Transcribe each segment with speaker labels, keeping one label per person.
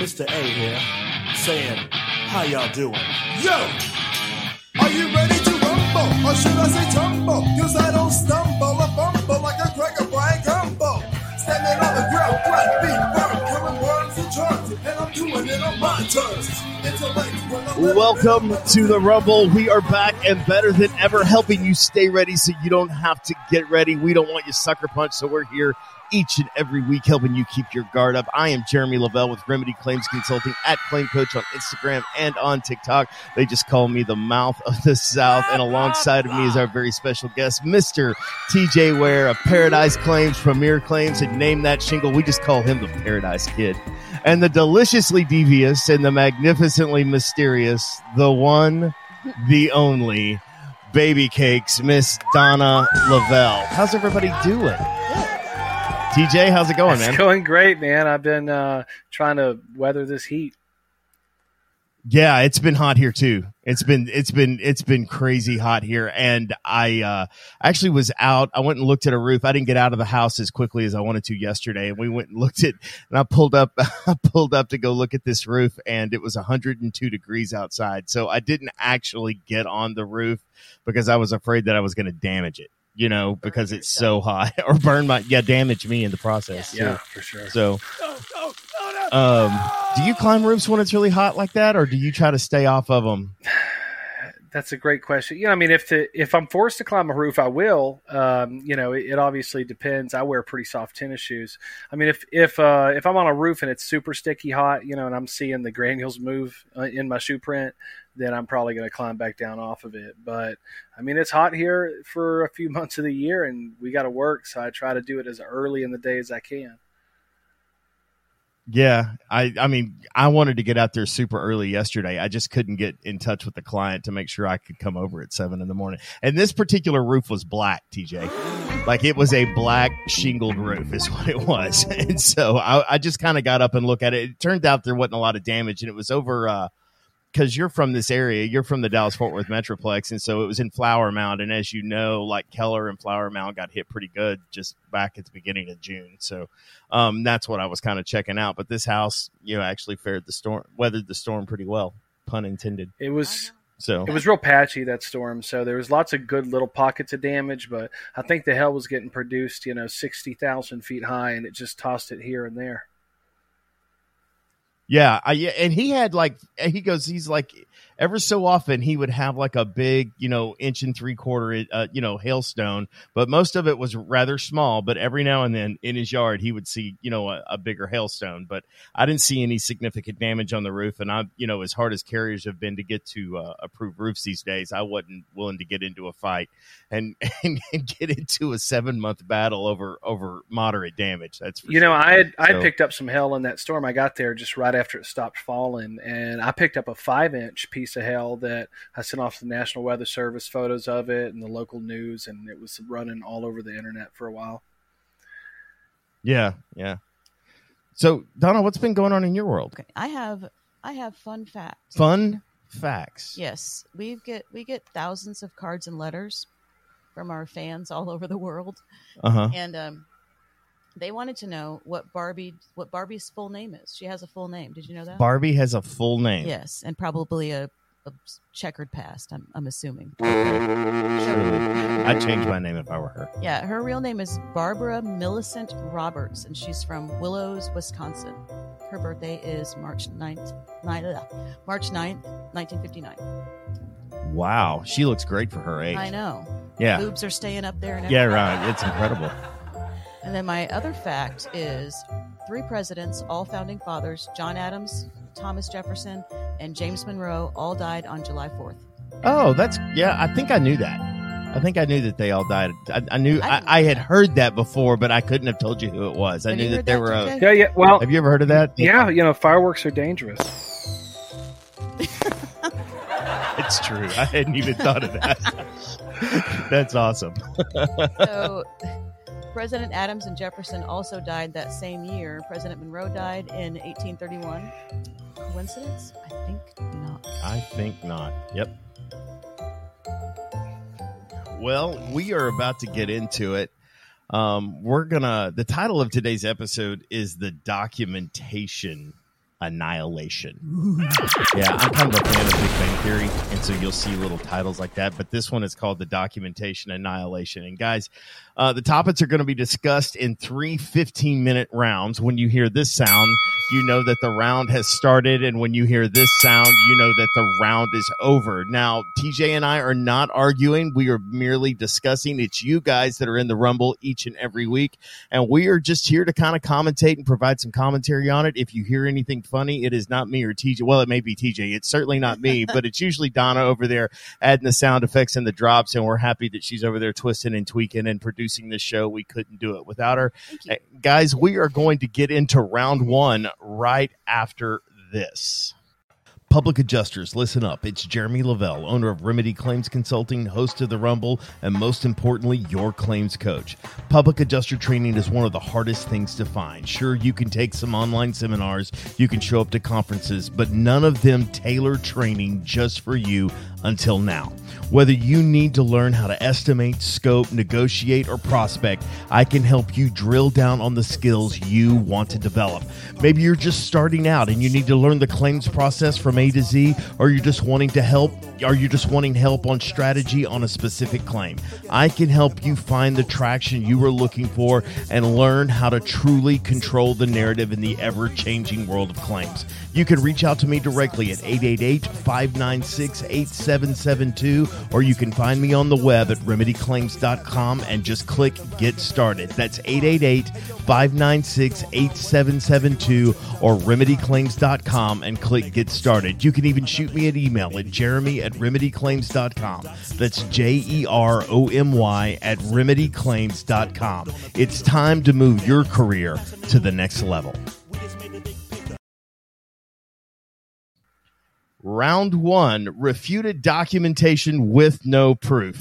Speaker 1: Mr. A here, saying, how y'all doing?
Speaker 2: Yo! Are you ready to rumble? Or should I say tumble? Cause I don't stumble or fumble like a cracker frying gumbo. Standing on the ground, flat feet firm, killing worms and charms, and I'm doing it on my terms.
Speaker 3: Welcome to the Rumble. We are back and better than ever, helping you stay ready so you don't have to get ready. We don't want you sucker punch, so we're here each and every week helping you keep your guard up. I am Jeromy Lavelle with Remedy Claims Consulting at Claim Coach on Instagram and on TikTok. They just call me the mouth of the South, and alongside of me is our very special guest, Mr. TJ Ware of Paradise Claims, Premier Claims, and name that shingle. We just call him the Paradise Kid and the deliciously devious and the magnificently mysterious, the one, the only, baby cakes, Miss Donna Lavelle. How's everybody doing? TJ, how's it going,
Speaker 4: It's
Speaker 3: man?
Speaker 4: It's going great, man. I've been uh, trying to weather this heat.
Speaker 3: Yeah, it's been hot here too. It's been it's been it's been crazy hot here, and I uh, actually was out. I went and looked at a roof. I didn't get out of the house as quickly as I wanted to yesterday, and we went and looked at. And I pulled up, I pulled up to go look at this roof, and it was 102 degrees outside. So I didn't actually get on the roof because I was afraid that I was going to damage it. You know, because it's so hot, or burn my yeah, damage me in the process.
Speaker 4: Yeah,
Speaker 3: too.
Speaker 4: for sure.
Speaker 3: So, um, do you climb roofs when it's really hot like that, or do you try to stay off of them?
Speaker 4: That's a great question. You know, I mean, if the if I'm forced to climb a roof, I will. Um, you know, it, it obviously depends. I wear pretty soft tennis shoes. I mean, if if uh, if I'm on a roof and it's super sticky hot, you know, and I'm seeing the granules move uh, in my shoe print, then I'm probably going to climb back down off of it. But I mean, it's hot here for a few months of the year, and we got to work, so I try to do it as early in the day as I can.
Speaker 3: Yeah, I I mean, I wanted to get out there super early yesterday. I just couldn't get in touch with the client to make sure I could come over at seven in the morning. And this particular roof was black, TJ. Like it was a black shingled roof, is what it was. And so I, I just kind of got up and looked at it. It turned out there wasn't a lot of damage, and it was over. uh because you're from this area, you're from the Dallas Fort Worth Metroplex, and so it was in Flower Mound. And as you know, like Keller and Flower Mound got hit pretty good just back at the beginning of June. So um, that's what I was kind of checking out. But this house, you know, actually fared the storm, weathered the storm pretty well, pun intended.
Speaker 4: It was.
Speaker 3: So
Speaker 4: It was real patchy that storm, so there was lots of good little pockets of damage. But I think the hell was getting produced, you know, sixty thousand feet high, and it just tossed it here and there.
Speaker 3: Yeah, I, yeah, and he had like he goes, he's like ever so often he would have like a big, you know, inch and three quarter, uh, you know, hailstone, but most of it was rather small. But every now and then in his yard he would see, you know, a, a bigger hailstone. But I didn't see any significant damage on the roof, and I, you know, as hard as carriers have been to get to uh, approve roofs these days, I wasn't willing to get into a fight and and, and get into a seven month battle over over moderate damage. That's for
Speaker 4: You know. I had I
Speaker 3: So-
Speaker 4: had picked up some hail in that storm. I got there just right after it stopped falling, and I picked up a five inch piece of hail that I sent off to the National Weather Service photos of it and the local news, and it was running all over the internet for a while.
Speaker 3: Yeah, yeah. So, Donna, what's been going on in your world?
Speaker 5: Okay, I have I have fun facts.
Speaker 3: Fun facts.
Speaker 5: Yes, we get we get thousands of cards and letters from our fans all over the world,
Speaker 3: Uh huh.
Speaker 5: and um, they wanted to know what Barbie what Barbie's full name is. She has a full name. Did you know that?
Speaker 3: Barbie has a full name.
Speaker 5: Yes, and probably a, a checkered past. I'm, I'm assuming.
Speaker 3: I'd change my name if I were her.
Speaker 5: Yeah, her real name is Barbara Millicent Roberts, and she's from Willows, Wisconsin. Her birthday is March 9th, 9, uh, March 9th, 1959.
Speaker 3: Wow, she looks great for her age.
Speaker 5: I know.
Speaker 3: Yeah.
Speaker 5: Boobs are staying up there. And
Speaker 3: Yeah, right. It's incredible.
Speaker 5: And then my other fact is three presidents, all founding fathers, John Adams, Thomas Jefferson, and James Monroe, all died on July 4th.
Speaker 3: Oh, that's yeah. I think I knew that. I think I knew that they all died. I, I knew
Speaker 5: I
Speaker 3: I, I had
Speaker 5: that.
Speaker 3: heard that before, but I couldn't have told you who it was. I knew that
Speaker 5: heard
Speaker 3: there
Speaker 5: that,
Speaker 3: were. A,
Speaker 4: Yeah, yeah. Well,
Speaker 3: have you ever heard of that?
Speaker 4: yeah, you know, fireworks are dangerous.
Speaker 3: it's true. I hadn't even thought of that. That's awesome.
Speaker 5: So President Adams and Jefferson also died that same year. President Monroe died in 1831. Coincidence? I think not.
Speaker 3: I think not. Yep. Well, we are about to get into it. Um, we're gonna. The title of today's episode is the documentation Annihilation. Yeah, I'm kind of a fan of Big Bang Theory, and so you'll see little titles like that. But this one is called The Documentation Annihilation. And guys, uh, the topics are going to be discussed in three 15 minute rounds. When you hear this sound, you know that the round has started. And when you hear this sound, you know that the round is over. Now, TJ and I are not arguing. We are merely discussing. It's you guys that are in the Rumble each and every week. And we are just here to kind of commentate and provide some commentary on it. If you hear anything funny, it is not me or TJ. Well, it may be TJ. It's certainly not me, but it's usually Donna over there adding the sound effects and the drops. And we're happy that she's over there twisting and tweaking and producing this show. We couldn't do it without her. Uh, Guys, we are going to get into round one right after this. Public adjusters, listen up. It's Jeromy Lavelle, owner of Remedy Claims Consulting, host of The Rumble, and most importantly, your claims coach. Public adjuster training is one of the hardest things to find. Sure, you can take some online seminars, you can show up to conferences, but none of them tailor training just for you until now. Whether you need to learn how to estimate, scope, negotiate, or prospect, I can help you drill down on the skills you want to develop. Maybe you're just starting out and you need to learn the claims process from A to Z, or you're just wanting to help, or you're just wanting help on strategy on a specific claim. I can help you find the traction you are looking for and learn how to truly control the narrative in the ever changing world of claims. You can reach out to me directly at 888 596 8772, or you can find me on the web at remedyclaims.com and just click Get Started. That's 888 596 8772 or remedyclaims.com and click Get Started. You can even shoot me an email at jeromy at remedyclaims.com. That's J E R O M Y at remedyclaims.com. It's time to move your career to the next level. Round one refuted documentation with no proof.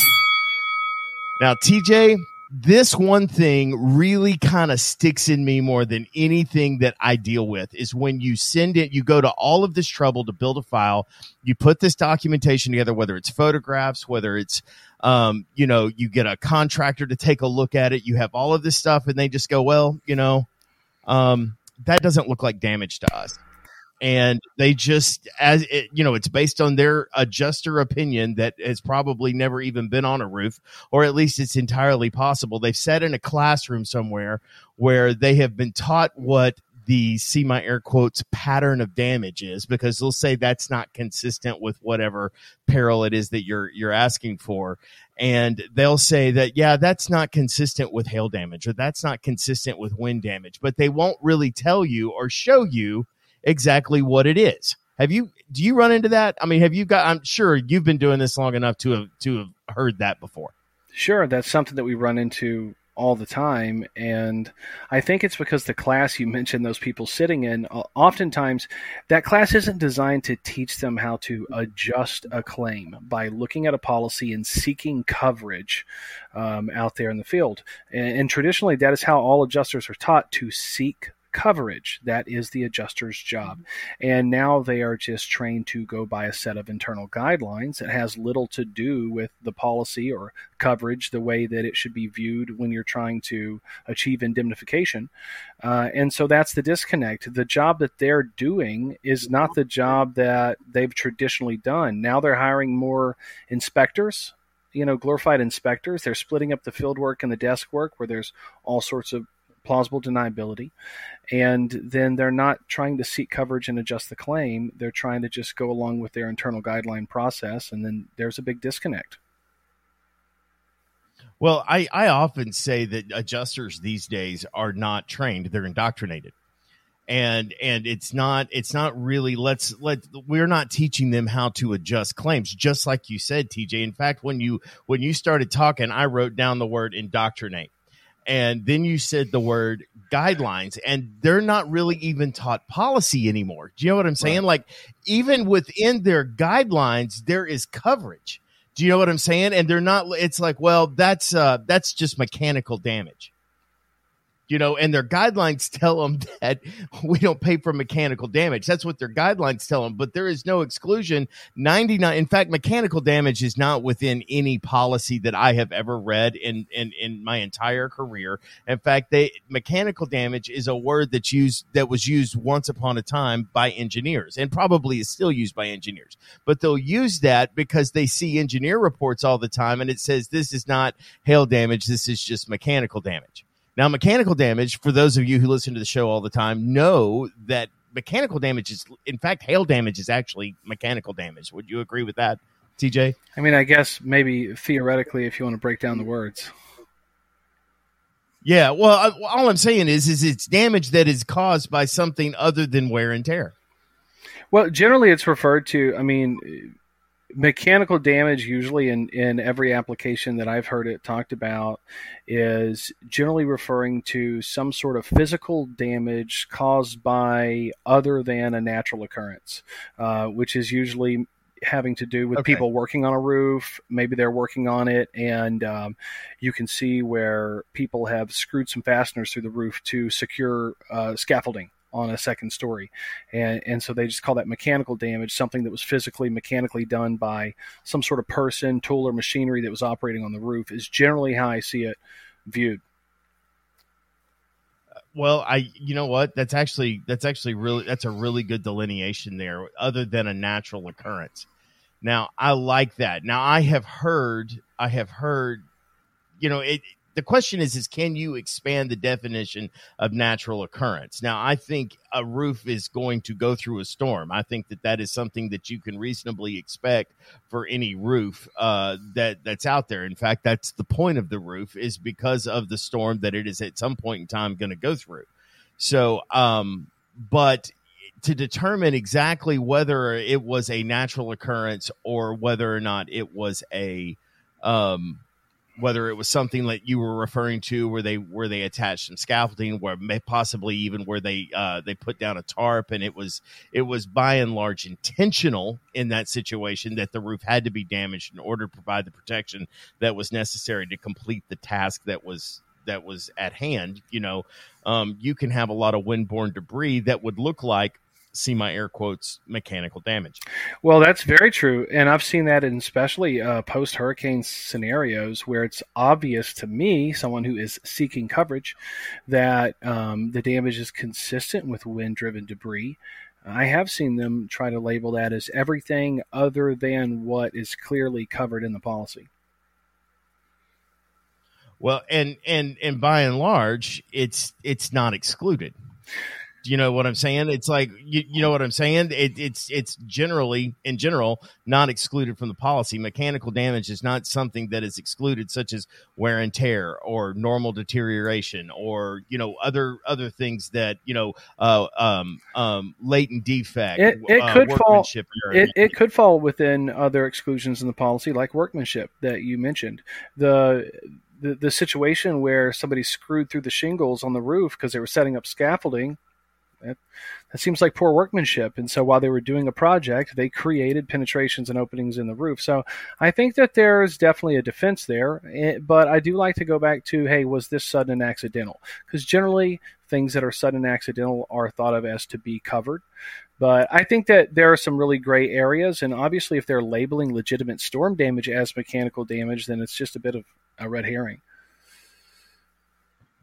Speaker 3: Now, TJ, this one thing really kind of sticks in me more than anything that I deal with is when you send it, you go to all of this trouble to build a file, you put this documentation together, whether it's photographs, whether it's, um, you know, you get a contractor to take a look at it, you have all of this stuff, and they just go, well, you know, um, that doesn't look like damage to us and they just as it, you know it's based on their adjuster opinion that has probably never even been on a roof or at least it's entirely possible. They've sat in a classroom somewhere where they have been taught what the see my air quotes pattern of damage is because they'll say that's not consistent with whatever peril it is that you're you're asking for. And they'll say that yeah that's not consistent with hail damage or that's not consistent with wind damage but they won't really tell you or show you exactly what it is. Have you do you run into that? I mean, have you got I'm sure you've been doing this long enough to have to have heard that before.
Speaker 4: Sure, that's something that we run into all the time. And I think it's because the class you mentioned, those people sitting in, oftentimes that class isn't designed to teach them how to adjust a claim by looking at a policy and seeking coverage um, out there in the field. And, and traditionally, that is how all adjusters are taught to seek coverage. That is the adjuster's job. And now they are just trained to go by a set of internal guidelines It has little to do with the policy or coverage the way that it should be viewed when you're trying to achieve indemnification. Uh, and so that's the disconnect. The job that they're doing is not the job that they've traditionally done. Now they're hiring more inspectors you know, glorified inspectors. They're splitting up the field work and the desk work where there's all sorts of plausible deniability. And then they're not trying to seek coverage and adjust the claim. They're trying to just go along with their internal guideline process. And then there's a big disconnect.
Speaker 3: Well, I, I often say that adjusters these days are not trained; they're indoctrinated, and and it's not it's not really let's let we're not teaching them how to adjust claims, just like you said, TJ. In fact, when you when you started talking, I wrote down the word indoctrinate, and then you said the word guidelines, and they're not really even taught policy anymore. Do you know what I'm saying? Like even within their guidelines, there is coverage. Do you know what I'm saying? And they're not. It's like, well, that's uh, that's just mechanical damage. You know, and their guidelines tell them that we don't pay for mechanical damage. That's what their guidelines tell them, but there is no exclusion. 99, in fact, mechanical damage is not within any policy that I have ever read in, in, in my entire career. In fact, they, mechanical damage is a word that's used, that was used once upon a time by engineers and probably is still used by engineers, but they'll use that because they see engineer reports all the time and it says this is not hail damage. This is just mechanical damage. Now, mechanical damage, for those of you who listen to the show all the time, know that mechanical damage is, in fact, hail damage is actually mechanical damage. Would you agree with that, TJ?
Speaker 4: I mean, I guess maybe theoretically, if you want to break down the words.
Speaker 3: Yeah, well, I, all I'm saying is, is it's damage that is caused by something other than wear and tear.
Speaker 4: Well, generally, it's referred to. I mean, mechanical damage usually in, in every application that I've heard it talked about is generally referring to some sort of physical damage caused by other than a natural occurrence, uh, which is usually having to do with
Speaker 3: Okay.
Speaker 4: people working on a roof. Maybe they're working on it, and um, you can see where people have screwed some fasteners through the roof to secure uh, scaffolding on a second story, and and so they just call that mechanical damage, something that was physically mechanically done by some sort of person, tool, or machinery that was operating on the roof. Is generally how I see it viewed.
Speaker 3: Well, I, you know what? That's actually that's actually really that's a really good delineation there. Other than a natural occurrence. Now, I like that. Now, I have heard, I have heard, you know, it. The question is, is can you expand the definition of natural occurrence? Now, I think a roof is going to go through a storm. I think that that is something that you can reasonably expect for any roof uh, that that's out there. In fact, that's the point of the roof is because of the storm that it is at some point in time going to go through. So, um, but to determine exactly whether it was a natural occurrence or whether or not it was a um, whether it was something that you were referring to where they where they attached some scaffolding where possibly even where they uh, they put down a tarp and it was it was by and large intentional in that situation that the roof had to be damaged in order to provide the protection that was necessary to complete the task that was that was at hand you know? Um, you can have a lot of windborne debris that would look like see my air quotes mechanical damage
Speaker 4: Well, that's very true, and I've seen that in especially uh, post hurricane scenarios where it's obvious to me, someone who is seeking coverage, that um, the damage is consistent with wind-driven debris. I have seen them try to label that as everything other than what is clearly covered in the policy.
Speaker 3: Well, and and and by and large, it's it's not excluded. Do you know what I'm saying? It's like you, you know what I'm saying. It, it's it's generally in general not excluded from the policy. Mechanical damage is not something that is excluded, such as wear and tear or normal deterioration or you know other other things that you know uh, um, um, latent defect.
Speaker 4: It- it
Speaker 3: uh,
Speaker 4: could fall- It, it could fall within other exclusions in the policy, like workmanship that you mentioned. The the, the situation where somebody screwed through the shingles on the roof because they were setting up scaffolding. That, that seems like poor workmanship. And so while they were doing a project, they created penetrations and openings in the roof. So I think that there's definitely a defense there. eh, But I do like to go back to hey, was this sudden and accidental? Because generally, things that are sudden and accidental are thought of as to be covered. But I think that there are some really gray areas. And obviously, if they're labeling legitimate storm damage as mechanical damage, then it's just a bit of a red herring.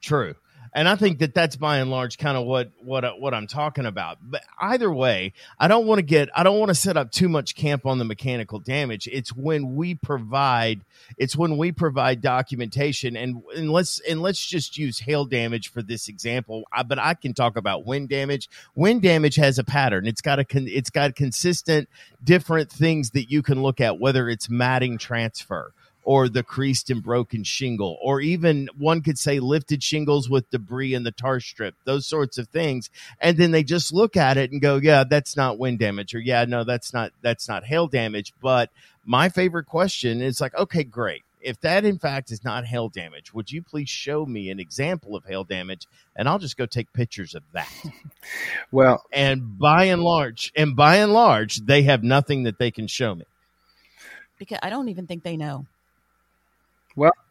Speaker 3: True. And I think that that's by and large kind of what what uh, what I'm talking about. But either way, I don't want to get I don't want to set up too much camp on the mechanical damage. It's when we provide it's when we provide documentation and and let's and let's just use hail damage for this example. I, but I can talk about wind damage. Wind damage has a pattern. It's got a con, it's got consistent different things that you can look at whether it's matting transfer or the creased and broken shingle, or even one could say lifted shingles with debris in the tar strip, those sorts of things. And then they just look at it and go, yeah, that's not wind damage, or yeah, no, that's not that's not hail damage. But my favorite question is like, okay, great. If that in fact is not hail damage, would you please show me an example of hail damage? And I'll just go take pictures of that.
Speaker 4: Well,
Speaker 3: and by and large, and by and large, they have nothing that they can show me.
Speaker 5: because I don't even think they know.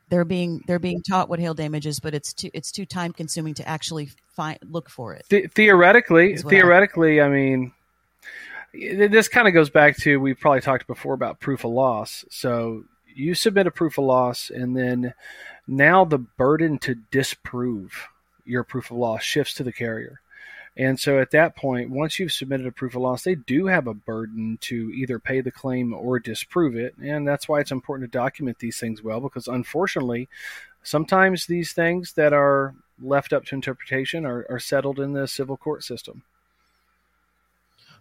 Speaker 5: They're being they're being taught what hail damage is, but it's too it's too time consuming to actually find look for it.
Speaker 4: The- theoretically,
Speaker 5: what I-
Speaker 4: theoretically, I, mean, this kind of goes back to we've probably talked before about proof of loss. So you submit a proof of loss, and then now the burden to disprove your proof of loss shifts to the carrier. And so at that point, once you've submitted a proof of loss, they do have a burden to either pay the claim or disprove it. And that's why it's important to document these things well, because unfortunately, sometimes these things that are left up to interpretation are, are settled in the civil court system.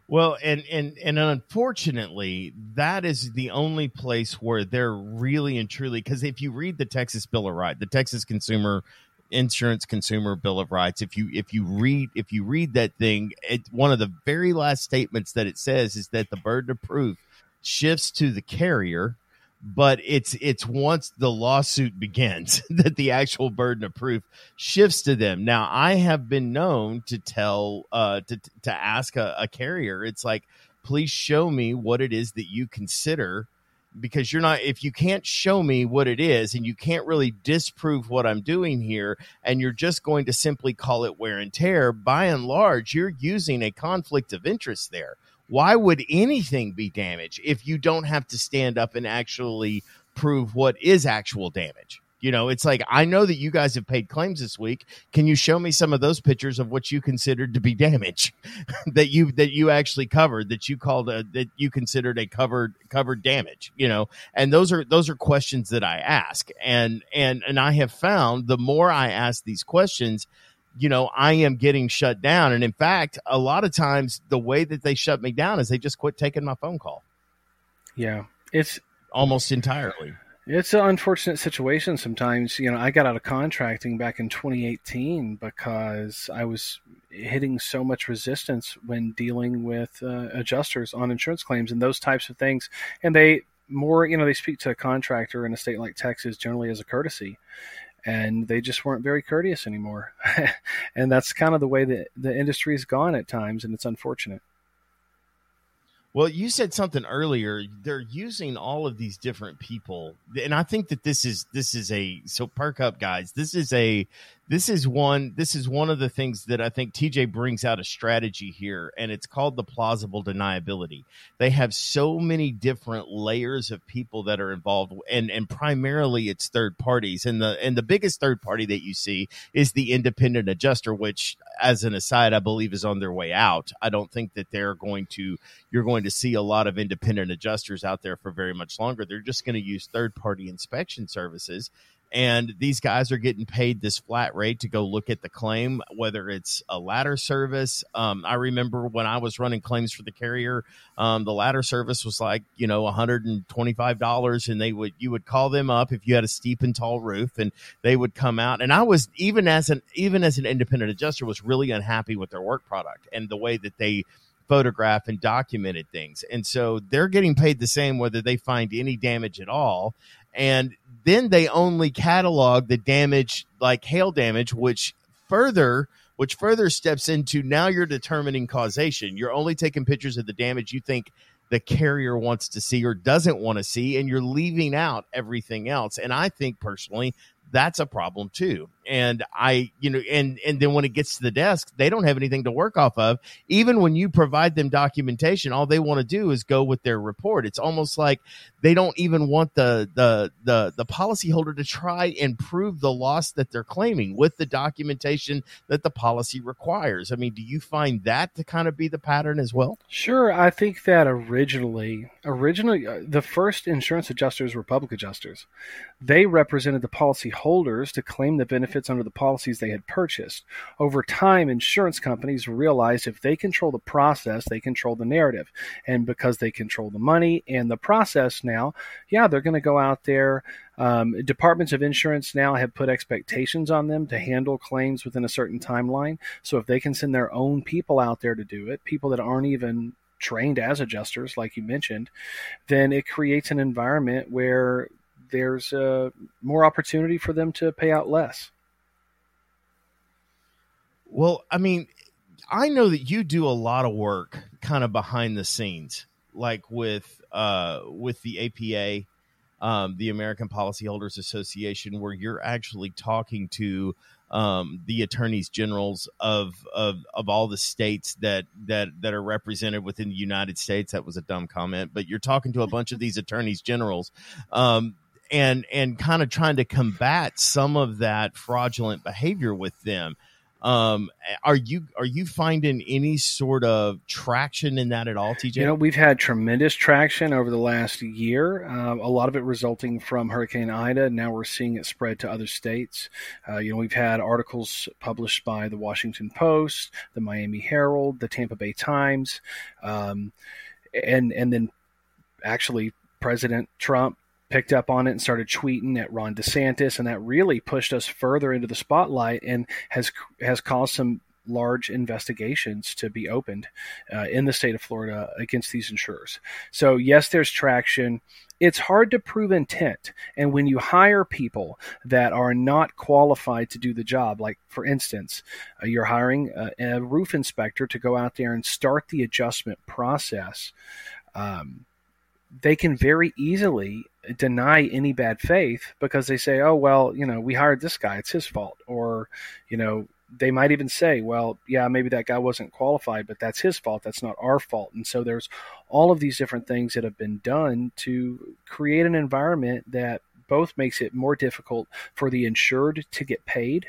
Speaker 3: Well, and and and unfortunately, that is the only place where they're really and truly because if you read the Texas Bill of Rights, the Texas Consumer Insurance Consumer Bill of Rights, if you if you read if you read that thing, it, one of the very last statements that it says is that the burden of proof shifts to the carrier but it's it's once the lawsuit begins that the actual burden of proof shifts to them. Now, I have been known to tell uh to to ask a, a carrier, it's like, please show me what it is that you consider because you're not if you can't show me what it is and you can't really disprove what I'm doing here and you're just going to simply call it wear and tear, by and large, you're using a conflict of interest there why would anything be damaged if you don't have to stand up and actually prove what is actual damage? You know, it's like I know that you guys have paid claims this week. Can you show me some of those pictures of what you considered to be damage that you that you actually covered that you called a, that you considered a covered covered damage? You know, and those are those are questions that I ask, and and and I have found the more I ask these questions, you know, I am getting shut down. And in fact, a lot of times the way that they shut me down is they just quit taking my phone call
Speaker 4: Yeah, it's
Speaker 3: almost entirely.
Speaker 4: It's an unfortunate situation sometimes. You know, I got out of contracting back in 2018 because I was hitting so much resistance when dealing with uh, adjusters on insurance claims and those types of things. And they more, you know, they speak to a contractor in a state like Texas generally as a courtesy. And they just weren't very courteous anymore. and that's kind of the way that the industry's gone at times, and it's unfortunate.
Speaker 3: Well, you said something earlier. They're using all of these different people, and I think that this is this is a so perk up, guys. This is a this is one this is one of the things that I think TJ brings out a strategy here, and it's called the plausible deniability. They have so many different layers of people that are involved, and and primarily it's third parties, and the and the biggest third party that you see is the independent adjuster, which, as an aside, I believe is on their way out. I don't think that they're going to you're going to see a lot of independent adjusters out there for very much longer. They're just going to use third party inspection services. And these guys are getting paid this flat rate to go look at the claim, whether it's a ladder service. Um, I remember when I was running claims for the carrier, um, the ladder service was like you know $125, and they would you would call them up if you had a steep and tall roof, and they would come out. And I was even as an even as an independent adjuster was really unhappy with their work product and the way that they photograph and documented things. And so they're getting paid the same whether they find any damage at all. And then they only catalog the damage like hail damage, which further which further steps into now you're determining causation. You're only taking pictures of the damage you think the carrier wants to see or doesn't want to see, and you're leaving out everything else. And I think personally that's a problem too. And I, you know, and and then when it gets to the desk, they don't have anything to work off of. Even when you provide them documentation, all they want to do is go with their report. It's almost like they don't even want the the the the policyholder to try and prove the loss that they're claiming with the documentation that the policy requires. I mean, do you find that to kind of be the pattern as well?
Speaker 4: Sure, I think that originally, originally uh, the first insurance adjusters were public adjusters. They represented the policy holders to claim the benefits under the policies they had purchased. Over time, insurance companies realized if they control the process, they control the narrative. And because they control the money and the process now, yeah, they're going to go out there. Um, departments of insurance now have put expectations on them to handle claims within a certain timeline. So if they can send their own people out there to do it, people that aren't even trained as adjusters, like you mentioned, then it creates an environment where there's uh, more opportunity for them to pay out less.
Speaker 3: Well, I mean, I know that you do a lot of work kind of behind the scenes, like with uh with the APA. um, the American Policyholders Association, where you're actually talking to um, the attorneys generals of, of of all the states that that that are represented within the United States. That was a dumb comment, but you're talking to a bunch of these attorneys generals. Um, and and kind of trying to combat some of that fraudulent behavior with them. Um, are you are you finding any sort of traction in that at all, TJ?
Speaker 4: You know, we've had tremendous traction over the last year. Uh, a lot of it resulting from Hurricane Ida. Now we're seeing it spread to other states. Uh, you know, we've had articles published by the Washington Post, the Miami Herald, the Tampa Bay Times, um, and and then actually President Trump picked up on it and started tweeting at Ron DeSantis, and that really pushed us further into the spotlight and has has caused some large investigations to be opened uh, in the state of Florida against these insurers. So yes, there's traction. It's hard to prove intent, and when you hire people that are not qualified to do the job, like for instance, uh, you're hiring a, a, roof inspector to go out there and start the adjustment process. Um, they can very easily deny any bad faith because they say, oh, well, you know, we hired this guy, it's his fault. Or, you know, they might even say, well, yeah, maybe that guy wasn't qualified, but that's his fault. That's not our fault. And so there's all of these different things that have been done to create an environment that both makes it more difficult for the insured to get paid.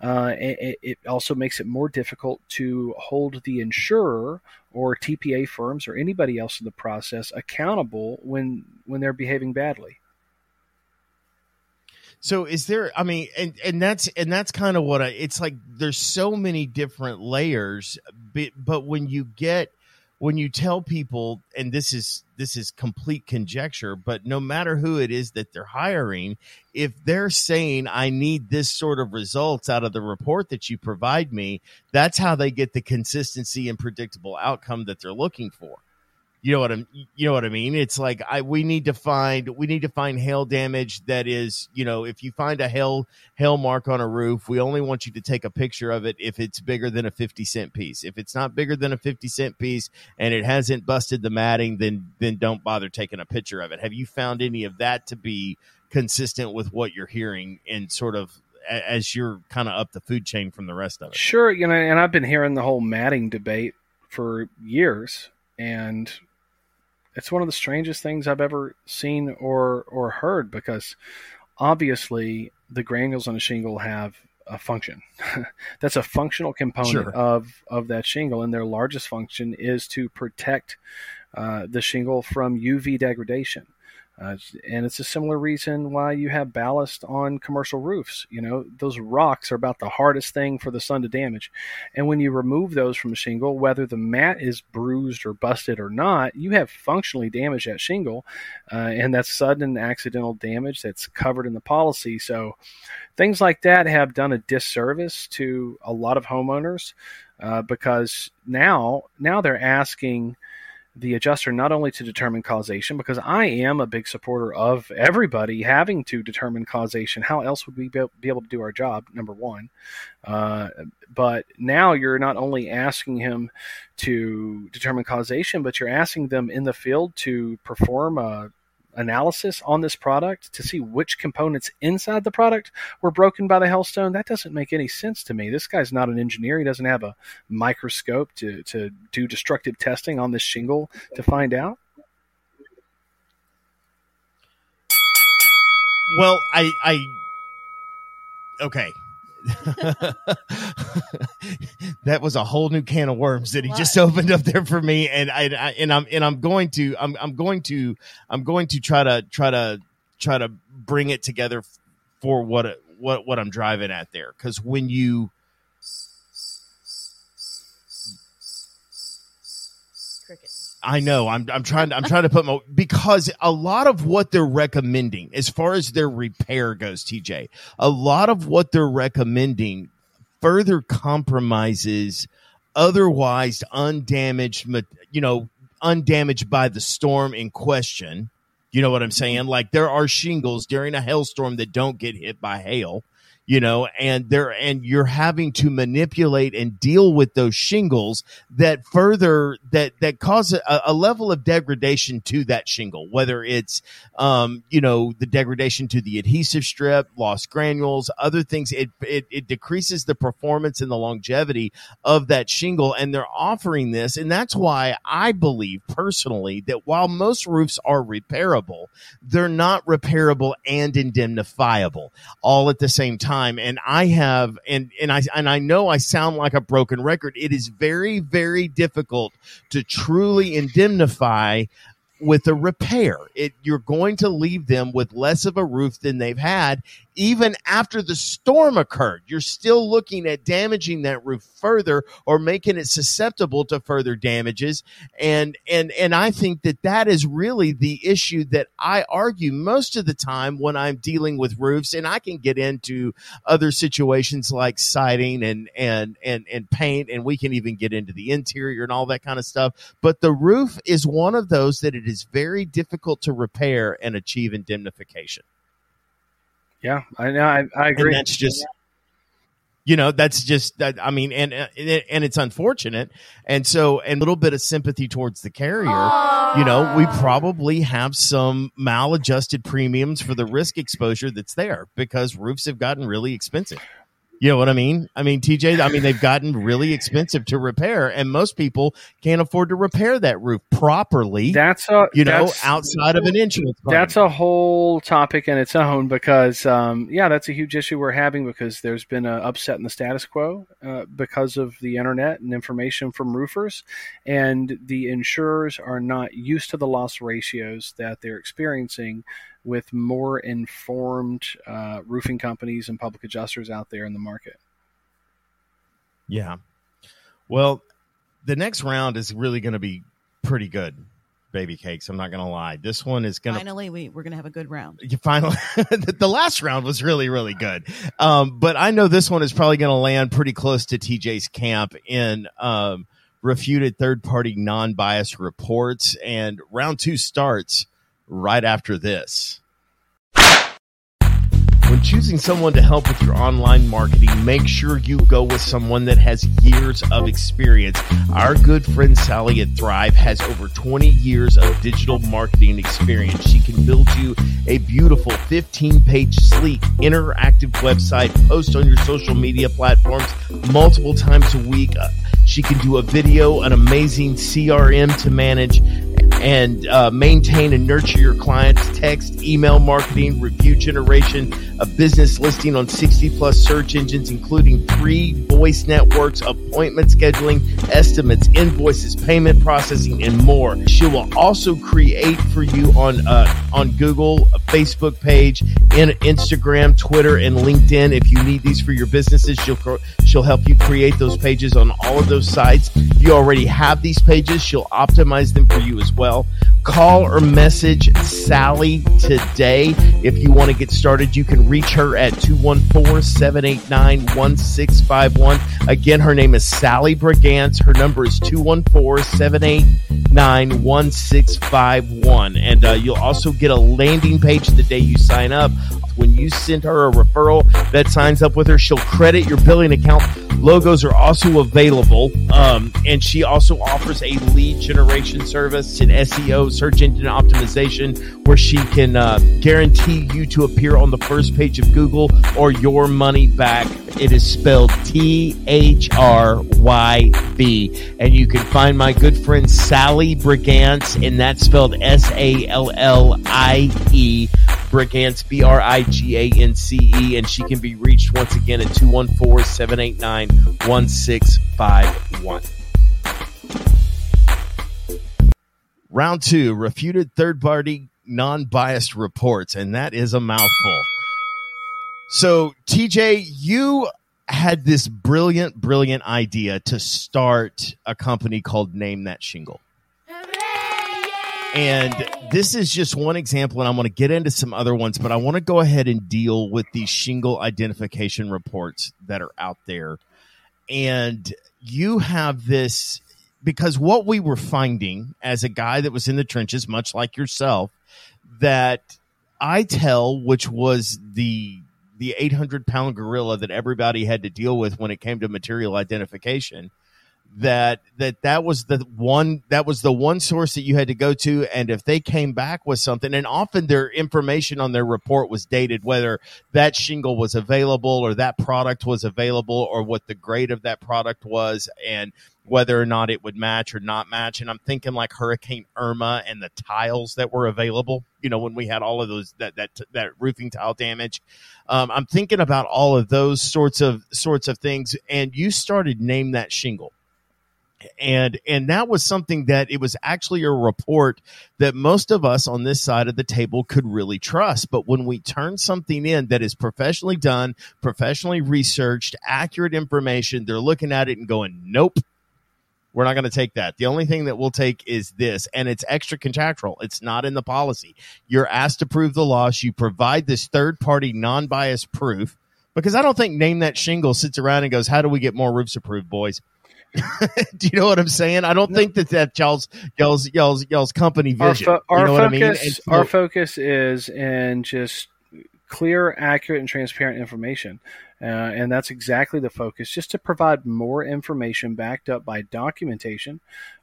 Speaker 4: Uh, it, it also makes it more difficult to hold the insurer or TPA firms or anybody else in the process accountable when when they're behaving badly.
Speaker 3: So is there I mean and and that's and that's kind of what I it's like there's so many different layers but, but when you get when you tell people and this is this is complete conjecture but no matter who it is that they're hiring if they're saying i need this sort of results out of the report that you provide me that's how they get the consistency and predictable outcome that they're looking for you know what I'm you know what I mean? It's like I we need to find we need to find hail damage that is, you know, if you find a hail hail mark on a roof, we only want you to take a picture of it if it's bigger than a 50 cent piece. If it's not bigger than a 50 cent piece and it hasn't busted the matting, then then don't bother taking a picture of it. Have you found any of that to be consistent with what you're hearing and sort of as you're kind of up the food chain from the rest of it?
Speaker 4: Sure, you know, and I've been hearing the whole matting debate for years and it's one of the strangest things I've ever seen or or heard because obviously the granules on a shingle have a function. That's a functional component sure. of of that shingle, and their largest function is to protect uh, the shingle from UV degradation. Uh, and it's a similar reason why you have ballast on commercial roofs. You know, those rocks are about the hardest thing for the sun to damage. And when you remove those from a shingle, whether the mat is bruised or busted or not, you have functionally damaged that shingle. Uh, and that's sudden accidental damage that's covered in the policy. So things like that have done a disservice to a lot of homeowners uh, because now, now they're asking the adjuster not only to determine causation, because I am a big supporter of everybody having to determine causation. How else would we be able to do our job? Number one. Uh, but now you're not only asking him to determine causation, but you're asking them in the field to perform a analysis on this product to see which components inside the product were broken by the hailstone, that doesn't make any sense to me. This guy's not an engineer. He doesn't have a microscope to, to do destructive testing on this shingle to find out.
Speaker 3: Well, I, I, okay. that was a whole new can of worms that he what? just opened up there for me, and I, I, and I'm and I'm going to I'm I'm going to I'm going to try to try to try to bring it together for what what what I'm driving at there because when you I know. I'm I'm trying to I'm trying to put my because a lot of what they're recommending as far as their repair goes, TJ, a lot of what they're recommending further compromises otherwise undamaged, you know, undamaged by the storm in question. You know what I'm saying? Mm-hmm. Like there are shingles during a hailstorm that don't get hit by hail you know, and there, and you're having to manipulate and deal with those shingles that further that that cause a, a level of degradation to that shingle, whether it's, um, you know, the degradation to the adhesive strip, lost granules, other things. It it, it decreases the performance and the longevity of that shingle, and they're offering this, and that's why I believe personally that while most roofs are repairable, they're not repairable and indemnifiable all at the same time and i have and and i and i know i sound like a broken record it is very very difficult to truly indemnify with a repair. It you're going to leave them with less of a roof than they've had even after the storm occurred. You're still looking at damaging that roof further or making it susceptible to further damages. And and and i think that that is really the issue that i argue most of the time when i'm dealing with roofs. And i can get into other situations like siding and and and and paint and we can even get into the interior and all that kind of stuff. But the roof is one of those that it is very difficult to repair and achieve indemnification
Speaker 4: Yeah, I know. I, I agree.
Speaker 3: and that's just you know that's just that i mean and and and it's unfortunate and so and a little bit of sympathy towards the carrier you know we probably have some maladjusted premiums for the risk exposure that's there because roofs have gotten really expensive you know what i mean i mean tj i mean they've gotten really expensive to repair and most people can't afford to repair that roof properly
Speaker 4: that's a
Speaker 3: you know outside of an insurance.
Speaker 4: That's a whole topic in its own because, um, yeah, that's a huge issue we're having because there's been an upset in the status quo uh, because of the internet and information from roofers, and the insurers are not used to the loss ratios that they're experiencing with more informed uh, roofing companies and public adjusters out there in the market.
Speaker 3: Yeah. Well, the next round is really going to be pretty good, baby cakes. I'm not going to lie. This one is going to
Speaker 5: Finally, we, we're going to have a good round.
Speaker 3: you finally the last round was really really good um, but i know this one is probably going to land pretty close to tj's camp in um, refuted third party non-biased reports and round two starts right after this when choosing someone to help with your online marketing, make sure you go with someone that has years of experience. Our good friend Sallie at Thryv has over 20 years of digital marketing experience. She can build you a beautiful 15 page, sleek, interactive website, post on your social media platforms multiple times a week. Uh, She can do a video, an amazing CRM to manage and uh, maintain and nurture your clients' text, email marketing, review generation, a business listing on 60 plus search engines, including three voice networks, appointment scheduling, estimates, invoices, payment processing, and more. She will also create for you on uh, on Google, a Facebook page, in Instagram, Twitter, and LinkedIn. If you need these for your businesses, she'll she'll help you create those pages on all of those sites. If you already have these pages, she'll optimize them for you as well. Call or message Sallie today. If you want to get started, you can reach her at 214 789 1651. Again, her name is Sallie Brigance. Her number is 214 789 1651. And uh, you'll also get a landing page the day you sign up. When you send her a referral that signs up with her, she'll credit your billing account. Logos are also available. Um, and she also offers a lead generation service and SEO, search engine optimization, where she can uh, guarantee you to appear on the first page of Google or your money back. It is spelled T H R Y B. And you can find my good friend Sallie Brigance, and that's spelled S A L L I E. Brigance, B R I G A N C E, and she can be reached once again at 214 789 1651. Round two refuted third party non biased reports, and that is a mouthful. So, TJ, you had this brilliant, brilliant idea to start a company called Name That Shingle. And this is just one example, and I'm going to get into some other ones, but I want to go ahead and deal with these shingle identification reports that are out there. And you have this because what we were finding as a guy that was in the trenches, much like yourself, that ITEL, which was the the 800 pound gorilla that everybody had to deal with when it came to material identification that that that was the one that was the one source that you had to go to. And if they came back with something and often their information on their report was dated whether that shingle was available or that product was available or what the grade of that product was. And whether or not it would match or not match. And i'm thinking like hurricane irma and the tiles that were available you know when we had all of those that that that roofing tile damage. Um, i'm thinking about all of those sorts of sorts of things. And you started name that shingle. And and that was something that it was actually a report that most of us on this side of the table could really trust. But when we turn something in that is professionally done professionally researched accurate information they're looking at it and going nope we're not going to take that. The only thing that we'll take is this, and it's extra contractual. It's not in the policy. You're asked to prove the loss. You provide this third party non biased proof because I don't think Name That Shingle sits around and goes, How do we get more roofs approved, boys? Do you know what I'm saying? I don't no. think that that y'all's y'all's y'all's y'all's company vision.
Speaker 4: Our, fo- our focus, I
Speaker 3: mean?
Speaker 4: so, our focus is in just clear, accurate, and transparent information. Uh, and that's exactly the focus, just to provide more information backed up by documentation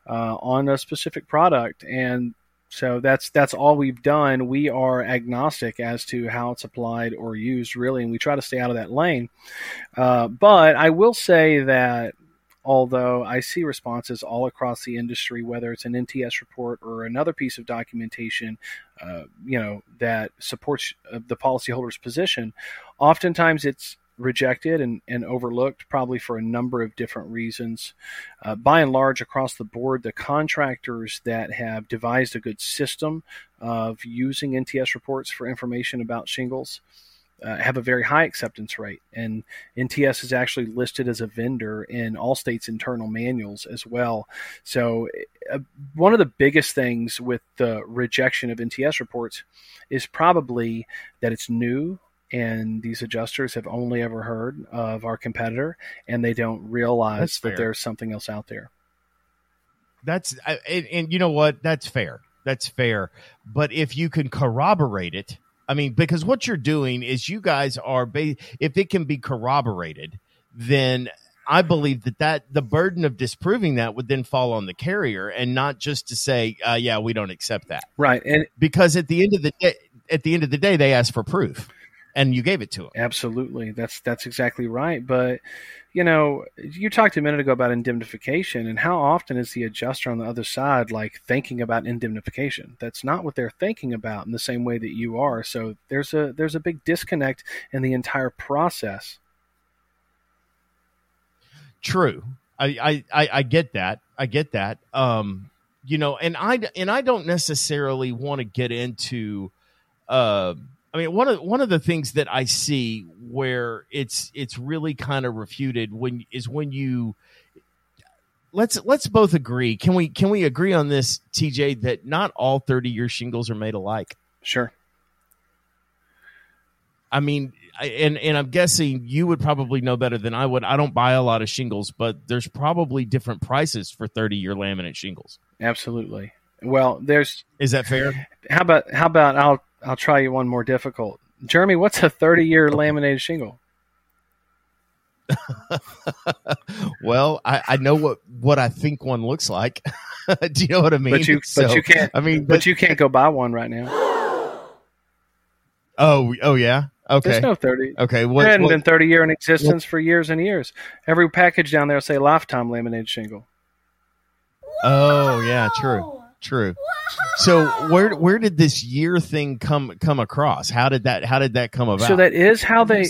Speaker 4: uh, on a specific product. And so that's that's all we've done. We are agnostic as to how it's applied or used, really, and we try to stay out of that lane. Uh, but I will say that although I see responses all across the industry, whether it's an NTS report or another piece of documentation, uh, you know, that supports uh, the policyholder's position, oftentimes it's rejected and, and overlooked, probably for a number of different reasons. Uh, by and large, across the board, the contractors that have devised a good system of using NTS reports for information about shingles uh, have a very high acceptance rate. And NTS is actually listed as a vendor in all states' internal manuals as well. So, uh, one of the biggest things with the rejection of NTS reports is probably that it's new and these adjusters have only ever heard of our competitor and they don't realize that there's something else out there.
Speaker 3: That's and, and you know what? That's fair. That's fair. But if you can corroborate it, I mean, because what you're doing is you guys are, ba- if it can be corroborated, then I believe that that the burden of disproving that would then fall on the carrier, and not just to say, uh, "Yeah, we don't accept that."
Speaker 4: Right, and
Speaker 3: because at the end of the day, at the end of the day, they ask for proof, and you gave it to them.
Speaker 4: Absolutely, that's that's exactly right. But you know, you talked a minute ago about indemnification, and how often is the adjuster on the other side like thinking about indemnification? That's not what they're thinking about in the same way that you are. So there's a there's a big disconnect in the entire process.
Speaker 3: True, I I I get that. I get that. Um, you know, and I and I don't necessarily want to get into. Uh, I mean, one of one of the things that I see where it's it's really kind of refuted when is when you let's let's both agree. Can we can we agree on this, TJ, that not all thirty year shingles are made alike?
Speaker 4: Sure.
Speaker 3: I mean, and and I'm guessing you would probably know better than I would. I don't buy a lot of shingles, but there's probably different prices for 30 year laminate shingles.
Speaker 4: Absolutely. Well, there's
Speaker 3: is that fair?
Speaker 4: How about how about I'll I'll try you one more difficult. Jeromy, what's a 30 year laminated shingle?
Speaker 3: well, I, I, know what, what I think one looks like. Do you know what I mean?
Speaker 4: But you, so, but you can't. I mean, but, but, you can't go buy one right now.
Speaker 3: Oh, oh yeah. Okay.
Speaker 4: There's no thirty.
Speaker 3: Okay.
Speaker 4: What, there hadn't what, been thirty year in existence what, for years and years. Every package down there will say lifetime laminated shingle.
Speaker 3: Oh yeah, true. True. So where where did this year thing come come across? How did that how did that come about?
Speaker 4: So that is how they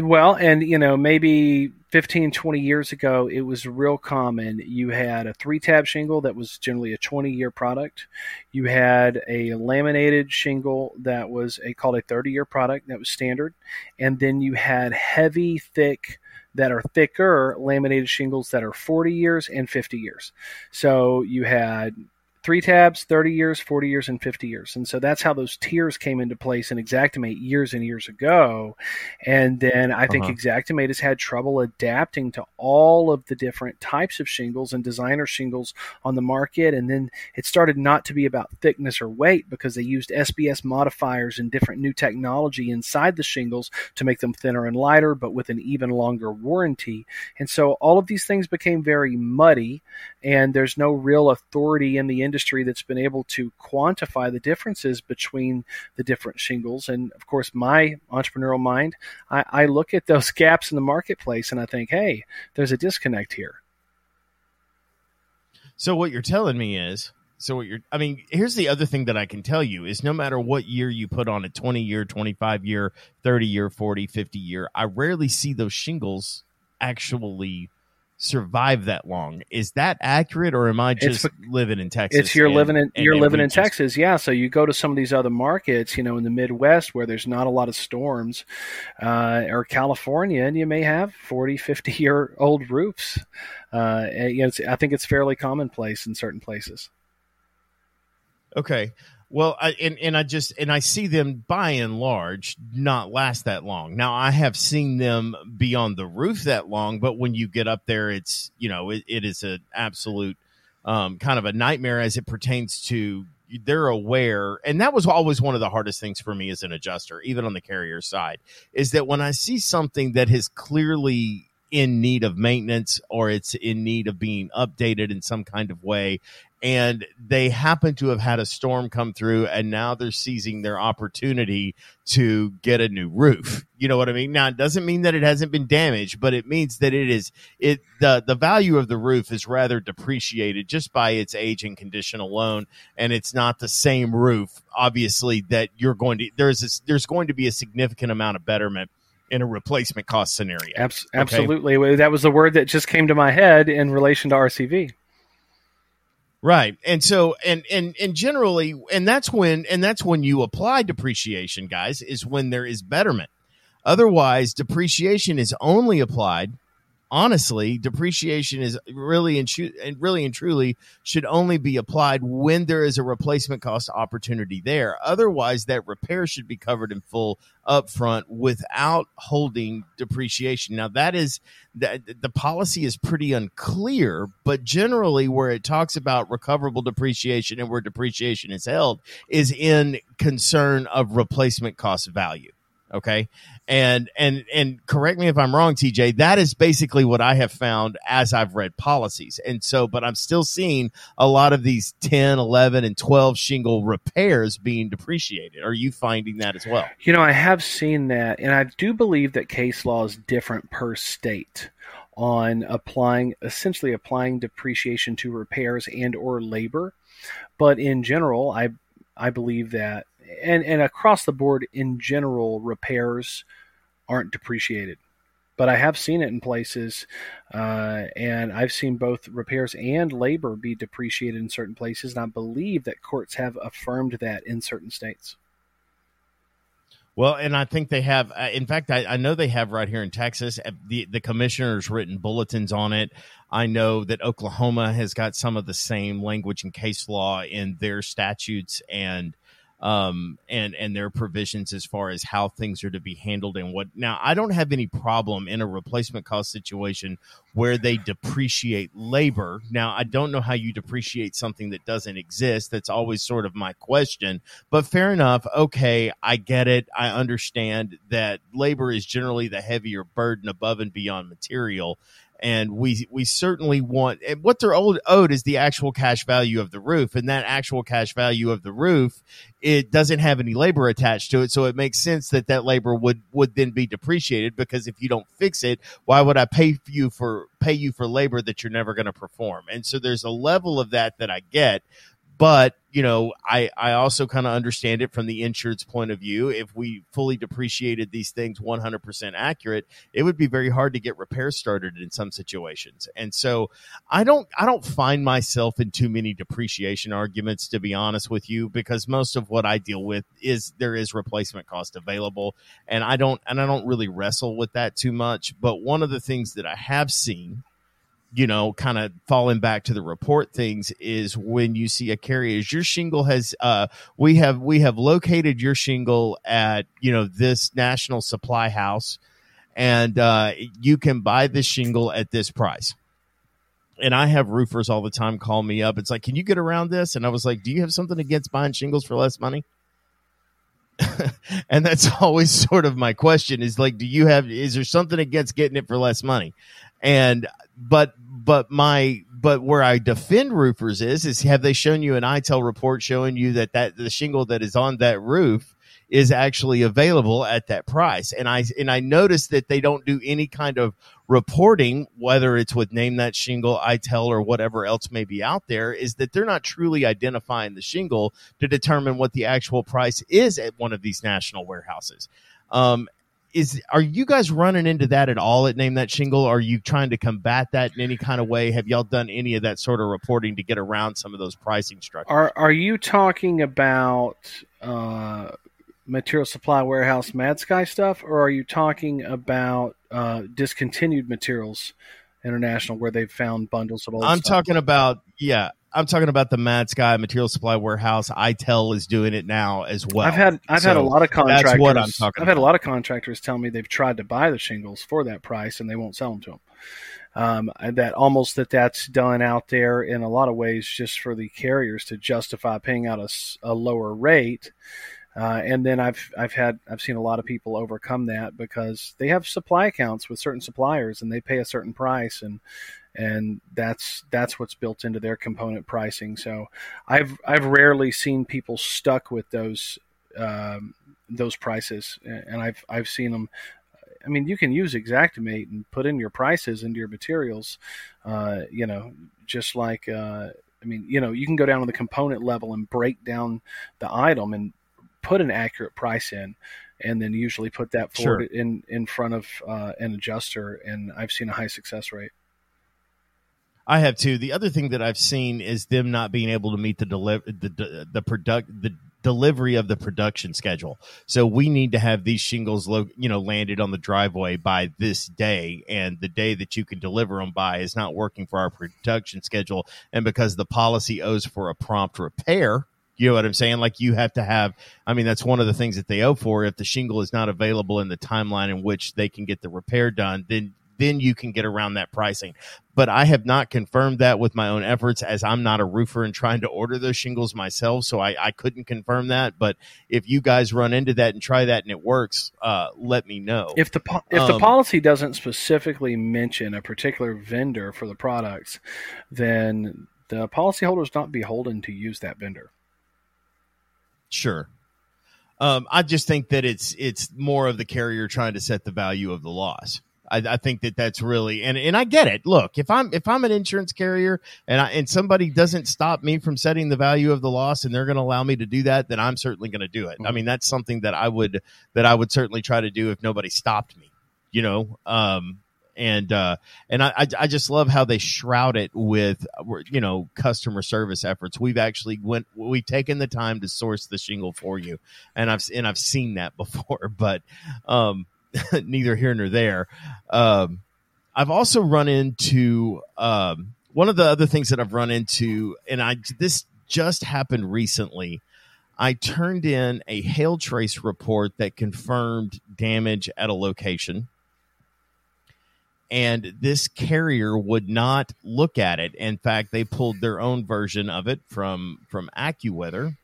Speaker 4: well, and you know, maybe 15 20 years ago it was real common. You had a 3-tab shingle that was generally a 20-year product. You had a laminated shingle that was a called a 30-year product that was standard, and then you had heavy thick that are thicker laminated shingles that are 40 years and 50 years. So you had three tabs, 30 years, 40 years, and 50 years. And so that's how those tiers came into place in Xactimate years and years ago. And then I think
Speaker 3: Uh-huh.
Speaker 4: Xactimate has had trouble adapting to all of the different types of shingles and designer shingles on the market. And then it started not to be about thickness or weight because they used SBS modifiers and different new technology inside the shingles to make them thinner and lighter, but with an even longer warranty. And so all of these things became very muddy, and there's no real authority in the industry that's been able to quantify the differences between the different shingles. And of course, my entrepreneurial mind, I, I look at those gaps in the marketplace and I think, hey, there's a disconnect here.
Speaker 3: So what you're telling me is, so what you're, I mean, here's the other thing that I can tell you is no matter what year you put on a 20 year, 25 year, 30 year, 40, 50 year, I rarely see those shingles actually survive that long. Is that accurate or am I just
Speaker 4: bec-
Speaker 3: living in Texas?
Speaker 4: It's you're
Speaker 3: and-
Speaker 4: living in you're living in
Speaker 3: just-
Speaker 4: Texas, yeah. So you go to some of these other markets, you know, in the Midwest where there's not a lot of storms, uh, or California, and you may have 40, 50 year old roofs. Uh, you know, it's, I think it's fairly commonplace in certain places.
Speaker 3: Okay. Well, I, and and I just and I see them by and large not last that long. Now I have seen them be on the roof that long, but when you get up there, it's you know it, it is an absolute um, kind of a nightmare as it pertains to they're aware, and that was always one of the hardest things for me as an adjuster, even on the carrier side, is that when I see something that is clearly in need of maintenance or it's in need of being updated in some kind of way and they happen to have had a storm come through and now they're seizing their opportunity to get a new roof you know what i mean now it doesn't mean that it hasn't been damaged but it means that it is it the the value of the roof is rather depreciated just by its age and condition alone and it's not the same roof obviously that you're going to there's there's going to be a significant amount of betterment in a replacement cost scenario
Speaker 4: Abs- absolutely. Well, That was the word that just came to my head in relation to RCV.
Speaker 3: Right. And so and and and generally and that's when and that's when you apply depreciation guys is when there is betterment. Otherwise depreciation is only applied honestly depreciation is really and, and really and truly should only be applied when there is a replacement cost opportunity there. Otherwise that repair should be covered in full upfront without holding depreciation. Now that is the, the policy is pretty unclear, but generally where it talks about recoverable depreciation and where depreciation is held is in concern of replacement cost value. Okay. And, and, and correct me if I'm wrong, TJ, that is basically what I have found as I've read policies. And so, but I'm still seeing a lot of these 10, 11, and 12 shingle repairs being depreciated. Are you finding that as well?
Speaker 4: You know, I have seen that, and I do believe that case law is different per state on applying essentially applying depreciation to repairs and or labor. But in general, I I believe that and, and across the board in general, repairs aren't depreciated. But I have seen it in places, uh, and I've seen both repairs and labor be depreciated in certain places, and I believe that courts have affirmed that in certain states.
Speaker 3: Well, and I think they have. Uh, in fact, I, I know they have right here in Texas. uh, The the commissioner's written bulletins on it. I know that Oklahoma has got some of the same language and case law in their statutes and um and and their provisions as far as how things are to be handled and what. Now, I don't have any problem in a replacement cost situation where they depreciate labor. Now, I don't know how you depreciate something that doesn't exist. That's always sort of my question. But fair enough. Okay, I get it. I understand that labor is generally the heavier burden above and beyond material. And we we certainly want and what they're owed, is the actual cash value of the roof, and that actual cash value of the roof it doesn't have any labor attached to it, so it makes sense that that labor would would then be depreciated because if you don't fix it, why would I pay you for pay you for labor that you're never going to perform? And so there's a level of that that I get, but you know, I I also kind of understand it from the insurance point of view. If we fully depreciated these things 100% accurate, it would be very hard to get repairs started in some situations. And so I don't I don't find myself in too many depreciation arguments to be honest with you because most of what I deal with is there is replacement cost available and I don't and I don't really wrestle with that too much, but one of the things that I have seen you know, kind of falling back to the report things is when you see a carrier is your shingle has uh we have we have located your shingle at, you know, this national supply house and uh you can buy this shingle at this price. And I have roofers all the time call me up. It's like, can you get around this? And I was like, do you have something against buying shingles for less money? and that's always sort of my question is like do you have is there something against getting it for less money and but but my but where i defend roofers is is have they shown you an itel report showing you that that the shingle that is on that roof is actually available at that price? And i and i noticed that they don't do any kind of reporting whether it's with name that shingle itel or whatever else may be out there is that they're not truly identifying the shingle to determine what the actual price is at one of these national warehouses. Um, is are you guys running into that at all at name that shingle? Are you trying to combat that in any kind of way? Have y'all done any of that sort of reporting to get around some of those pricing structures?
Speaker 4: Are are you talking about uh, material supply warehouse Mad Sky stuff, or are you talking about uh, discontinued materials international where they've found bundles of old
Speaker 3: i'm
Speaker 4: stuff?
Speaker 3: talking about yeah i'm talking about the mad sky material supply warehouse itel is doing it now as well
Speaker 4: I've had I've had a lot of contractors.
Speaker 3: that's what i'm talking
Speaker 4: I've had a lot of contractors tell me they've tried to buy the shingles for that price and they won't sell them to them. Um, that almost that that's done out there in a lot of ways just for the carriers to justify paying out a, a lower rate. Uh, and then I've I've had I've seen a lot of people overcome that because they have supply accounts with certain suppliers and they pay a certain price and and that's that's what's built into their component pricing. So I've I've rarely seen people stuck with those um, those prices, and I've I've seen them. I mean, you can use Xactimate and put in your prices into your materials. Uh, you know, just like uh, I mean, you know, you can go down to the component level and break down the item and put an accurate price in, and then usually put that forward in in front of uh, an adjuster. And I've seen a high success rate.
Speaker 3: I have too. The other thing that I've seen is them not being able to meet the deliver the the, the product the delivery of the production schedule. So we need to have these shingles, lo- you know, landed on the driveway by this day, and the day that you can deliver them by is not working for our production schedule. And because the policy owes for a prompt repair, you know what I'm saying? Like you have to have. I mean, that's one of the things that they owe for. If the shingle is not available in the timeline in which they can get the repair done, then then you can get around that pricing but I have not confirmed that with my own efforts as I'm not a roofer and trying to order those shingles myself. So I, I couldn't confirm that. But if you guys run into that and try that and it works, uh, let me know.
Speaker 4: If the po- if the
Speaker 3: Um,
Speaker 4: policy doesn't specifically mention a particular vendor for the products, then the policyholder is not beholden to use that vendor.
Speaker 3: Sure. Um, I just think that it's it's more of the carrier trying to set the value of the loss. I, I think that that's really and and I get it. Look, if I'm if I'm an insurance carrier and I and somebody doesn't stop me from setting the value of the loss and they're going to allow me to do that, then I'm certainly going to do it. I mean, that's something that I would that I would certainly try to do if nobody stopped me. You know, um, and uh, and I, I I just love how they shroud it with you know customer service efforts. We've actually went we've taken the time to source the shingle for you, and I've and I've seen that before, but um, neither here nor there. Um, I've also run into um, one of the other things that I've run into, and I this just happened recently. I turned in a HailTrace report that confirmed damage at a location and this carrier would not look at it. In fact, they pulled their own version of it from from AccuWeather,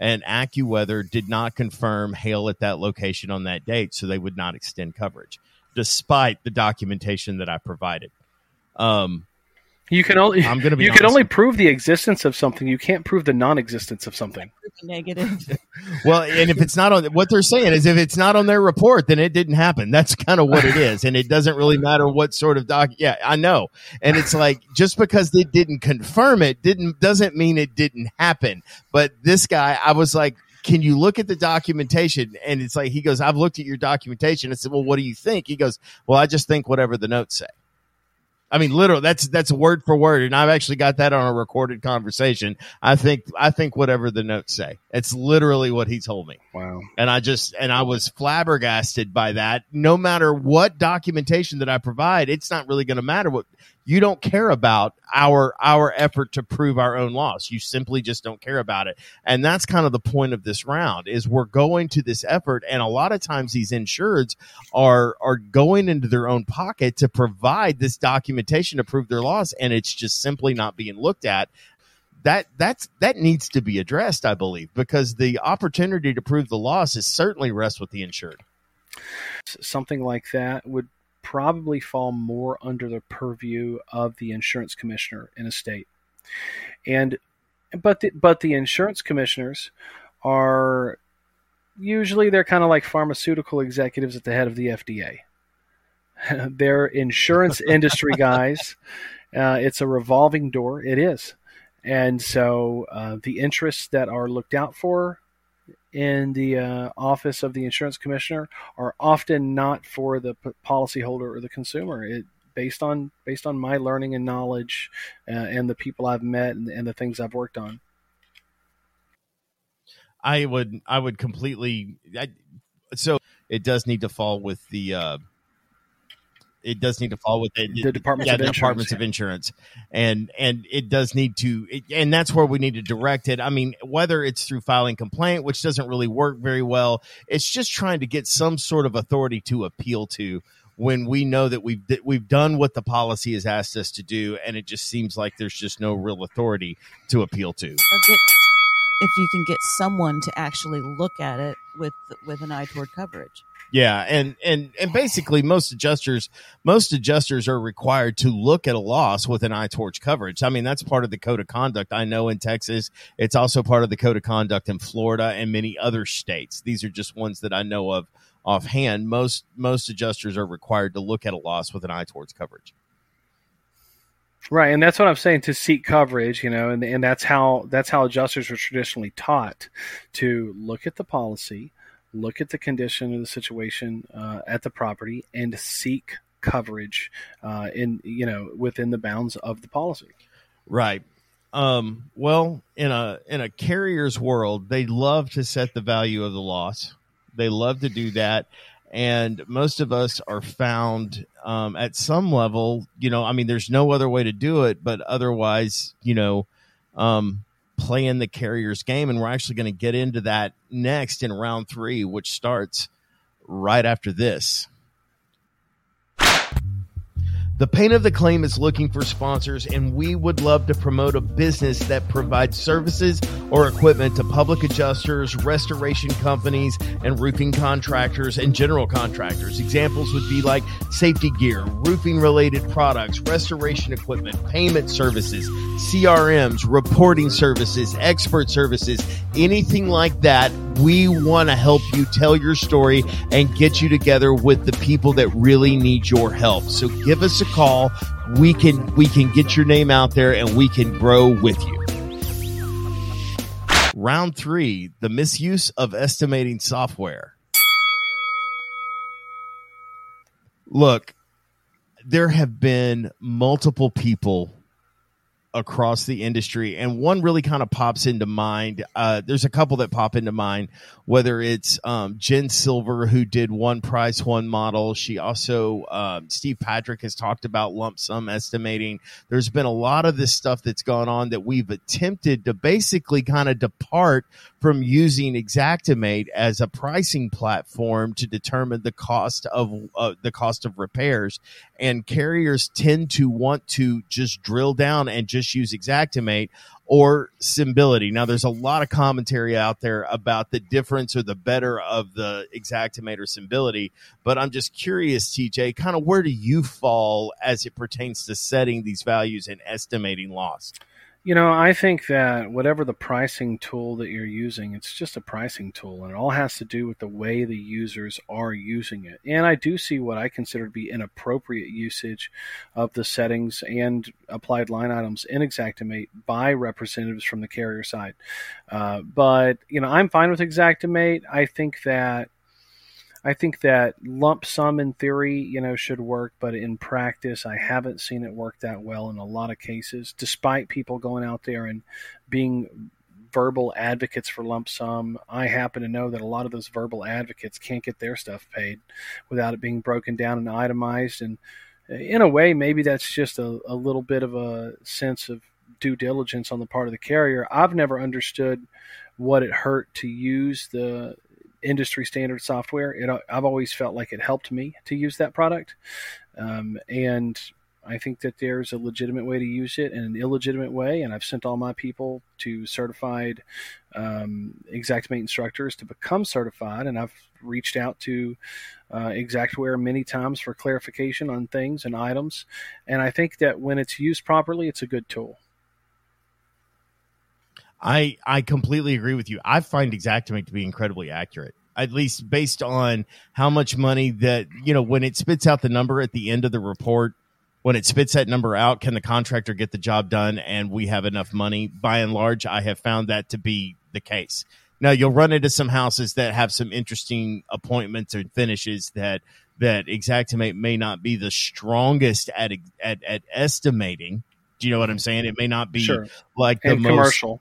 Speaker 3: and AccuWeather did not confirm hail at that location on that date, so they would not extend coverage, despite the documentation that I provided. Um,
Speaker 4: You can only
Speaker 3: I'm going to be
Speaker 4: you can only prove the existence of something. You can't prove the non-existence of something.
Speaker 5: Negative.
Speaker 3: well, and if it's not on what they're saying is if it's not on their report, then it didn't happen. That's kind of what it is, and it doesn't really matter what sort of doc. Yeah, I know, and it's like just because they didn't confirm it didn't doesn't mean it didn't happen. But this guy, I was like. Can you look at the documentation? And it's like he goes, "I've looked at your documentation." I said, "Well, what do you think?" He goes, "Well, I just think whatever the notes say." I mean, literal. That's that's word for word, and I've actually got that on a recorded conversation. I think I think whatever the notes say. It's literally what he told me,
Speaker 4: Wow.
Speaker 3: and I just and I was flabbergasted by that. No matter what documentation that I provide, it's not really going to matter what you don't care about our our effort to prove our own loss. You simply just don't care about it. And that's kind of the point of this round is we're going to this effort and a lot of times these insureds are are going into their own pocket to provide this documentation to prove their loss and it's just simply not being looked at that that's that needs to be addressed, I believe, because the opportunity to prove the loss is certainly rests with the insured.
Speaker 4: Something like that would probably fall more under the purview of the insurance commissioner in a state. And but the, but the insurance commissioners are usually they're kind of like pharmaceutical executives at the head of the FDA. they're insurance industry guys. Uh, it's a revolving door. It is. And so uh, the interests that are looked out for in the uh, office of the insurance commissioner are often not for the p- policyholder or the consumer. It, based on based on my learning and knowledge uh, and the people I've met and, and the things I've worked on.
Speaker 3: I would I would completely I, so it does need to fall with the uh, it does need to fall with the,
Speaker 4: the departments,
Speaker 3: yeah,
Speaker 4: of,
Speaker 3: the
Speaker 4: insurance,
Speaker 3: departments
Speaker 4: yeah.
Speaker 3: of insurance, and and it does need to, it, and that's where we need to direct it. I mean, whether it's through filing complaint, which doesn't really work very well, it's just trying to get some sort of authority to appeal to when we know that we've we've done what the policy has asked us to do, and it just seems like there's just no real authority to appeal to.
Speaker 5: Or get if you can get someone to actually look at it with with an eye toward coverage.
Speaker 3: Yeah, and and and basically most adjusters most adjusters are required to look at a loss with an eye towards coverage. I mean, that's part of the code of conduct. I know in Texas, it's also part of the code of conduct in Florida and many other states. These are just ones that I know of offhand. Most most adjusters are required to look at a loss with an eye towards coverage.
Speaker 4: Right, and that's what I'm saying to seek coverage, you know, and and that's how that's how adjusters are traditionally taught to look at the policy, look at the condition of the situation uh, at the property, and seek coverage uh, in you know within the bounds of the policy.
Speaker 3: Right. Um, well, in a in a carrier's world, they love to set the value of the loss. They love to do that, and most of us are found um, at some level. You know, I mean, there's no other way to do it, but otherwise, you know, um, playing the carrier's game, and we're actually going to get into that next in round three, which starts right after this. The Pain of the Claim is looking for sponsors, and we would love to promote a business that provides services or equipment to public adjusters, restoration companies, and roofing contractors and general contractors. Examples would be like safety gear, roofing related products, restoration equipment, payment services, CRMs, reporting services, expert services, anything like that. We want to help you tell your story and get you together with the people that really need your help. So give us a call. We can we can get your name out there and we can grow with you. Round 3, the misuse of estimating software. Look, there have been multiple people across the industry and one really kind of pops into mind uh, there's a couple that pop into mind whether it's um, jen silver who did one price one model. She also um, steve patrick has talked about lump sum estimating. There's been a lot of this stuff that's gone on that we've attempted to basically kind of depart from using Xactimate as a pricing platform to determine the cost of uh, the cost of repairs, and carriers tend to want to just drill down and just use Xactimate or Symbility. Now, there's a lot of commentary out there about the difference or the better of the Xactimate or Symbility, but I'm just curious, TJ, kind of where do you fall as it pertains to setting these values and estimating loss?
Speaker 4: You know, I think that whatever the pricing tool that you're using, it's just a pricing tool, and it all has to do with the way the users are using it. And I do see what I consider to be inappropriate usage of the settings and applied line items in Xactimate by representatives from the carrier side. Uh, but you know, I'm fine with Xactimate. I think that I think that lump sum in theory, you know, should work, but in practice, I haven't seen it work that well in a lot of cases, despite people going out there and being verbal advocates for lump sum. I happen to know that a lot of those verbal advocates can't get their stuff paid without it being broken down and itemized and eh, in a way, maybe that's just a, a little bit of a sense of due diligence on the part of the carrier. I've never understood what it hurt to use the industry standard software. It, I've always felt like it helped me to use that product. Um, and I think that there's a legitimate way to use it and an illegitimate way. And I've sent all my people to certified um, Xactimate instructors to become certified. And I've reached out to uh, Xactware many times for clarification on things and items. And I think that when it's used properly, it's a good tool.
Speaker 3: I I completely agree with you. I find Xactimate to be incredibly accurate, at least based on how much money that you know when it spits out the number at the end of the report. When it spits that number out, can the contractor get the job done and we have enough money? By and large, I have found that to be the case. Now you'll run into some houses that have some interesting appointments or finishes that that Xactimate may not be the strongest at at, at estimating. Do you know what I'm saying? It may not be
Speaker 4: Sure.
Speaker 3: like the
Speaker 4: And
Speaker 3: most
Speaker 4: commercial.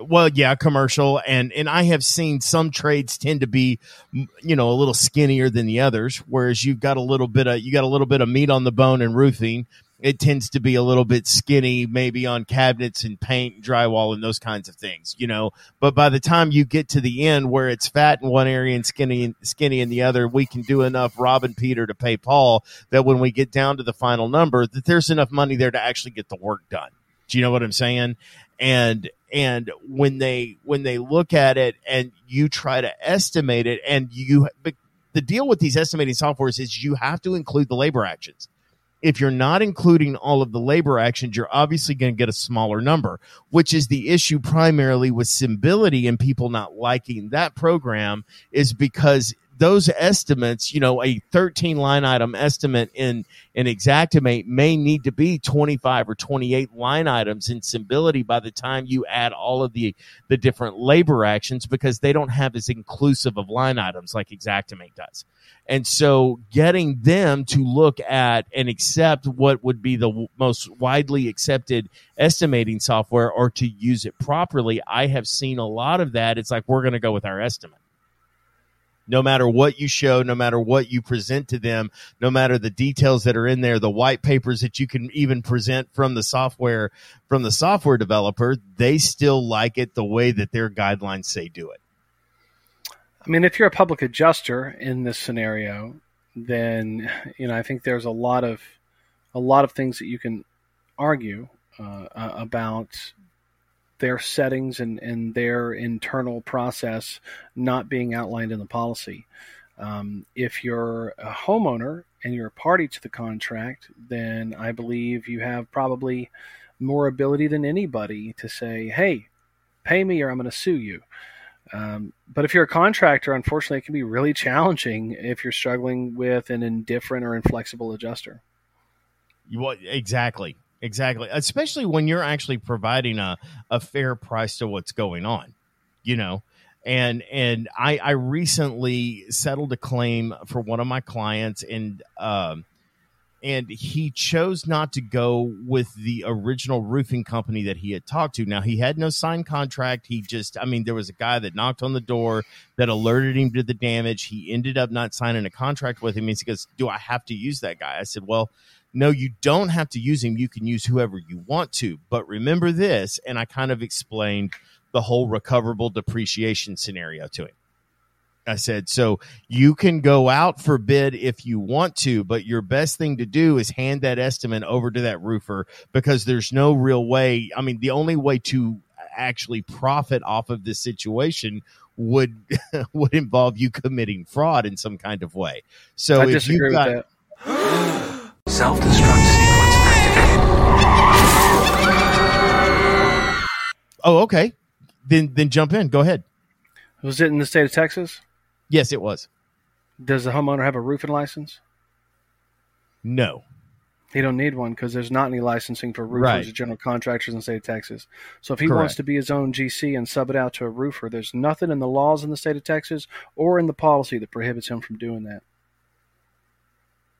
Speaker 3: Well yeah commercial. And and i have seen some trades tend to be you know a little skinnier than the others whereas you've got a little bit of you got a little bit of meat on the bone and roofing. It tends to be a little bit skinny maybe on cabinets and paint and drywall and those kinds of things you know. But by the time you get to the end where it's fat in one area and skinny skinny in the other we can do enough rob and peter to pay paul that when we get down to the final number that there's enough money there to actually get the work done. Do you know what i'm saying? And and when they when they look at it and you try to estimate it and you the deal with these estimating softwares is you have to include the labor actions. If you're not including all of the labor actions you're obviously going to get a smaller number which is the issue primarily with Symbility and people not liking that program is because those estimates, you know, a 13 line item estimate in in Xactimate may need to be 25 or 28 line items in Symbility by the time you add all of the the different labor actions because they don't have as inclusive of line items like Xactimate does. And so getting them to look at and accept what would be the w- most widely accepted estimating software or to use it properly, I have seen a lot of that. It's like we're going to go with our estimate no matter what you show, no matter what you present to them, no matter the details that are in there, the white papers that you can even present from the software from the software developer, they still like it the way that their guidelines say do it.
Speaker 4: I mean, if you're a public adjuster in this scenario, then you know I think there's a lot of a lot of things that you can argue uh, about their settings and, and their internal process not being outlined in the policy. Um, if you're a homeowner and you're a party to the contract, then I believe you have probably more ability than anybody to say, "Hey, pay me, or I'm going to sue you." Um, but if you're a contractor, unfortunately, it can be really challenging if you're struggling with an indifferent or inflexible adjuster.
Speaker 3: What exactly? Exactly. Especially when you're actually providing a, a fair price to what's going on. You know? And and I, I recently settled a claim for one of my clients and um and he chose not to go with the original roofing company that he had talked to. Now he had no signed contract. He just, I mean, there was a guy that knocked on the door that alerted him to the damage. He ended up not signing a contract with him. He goes, "Do I have to use that guy?" I said, "Well, no, you don't have to use him. You can use whoever you want to. But remember this." And I kind of explained the whole recoverable depreciation scenario to him. I said, so you can go out for bid if you want to, but your best thing to do is hand that estimate over to that roofer because there's no real way. I mean, the only way to actually profit off of this situation would would involve you committing fraud in some kind of way. So
Speaker 4: I
Speaker 3: if you've
Speaker 4: with
Speaker 3: got
Speaker 4: that.
Speaker 6: Self-destruct sequence activated.
Speaker 3: oh okay, then then jump in. Go ahead.
Speaker 4: Was it in the state of Texas?
Speaker 3: Yes, it was.
Speaker 4: Does the homeowner have a roofing license?
Speaker 3: No.
Speaker 4: He don't need one because there's not any licensing for roofers
Speaker 3: Right.
Speaker 4: or general contractors in the state of Texas. So if he wants to be his own GC and sub it out to a roofer, there's nothing in the laws in the state of Texas or in the policy that prohibits him from doing that.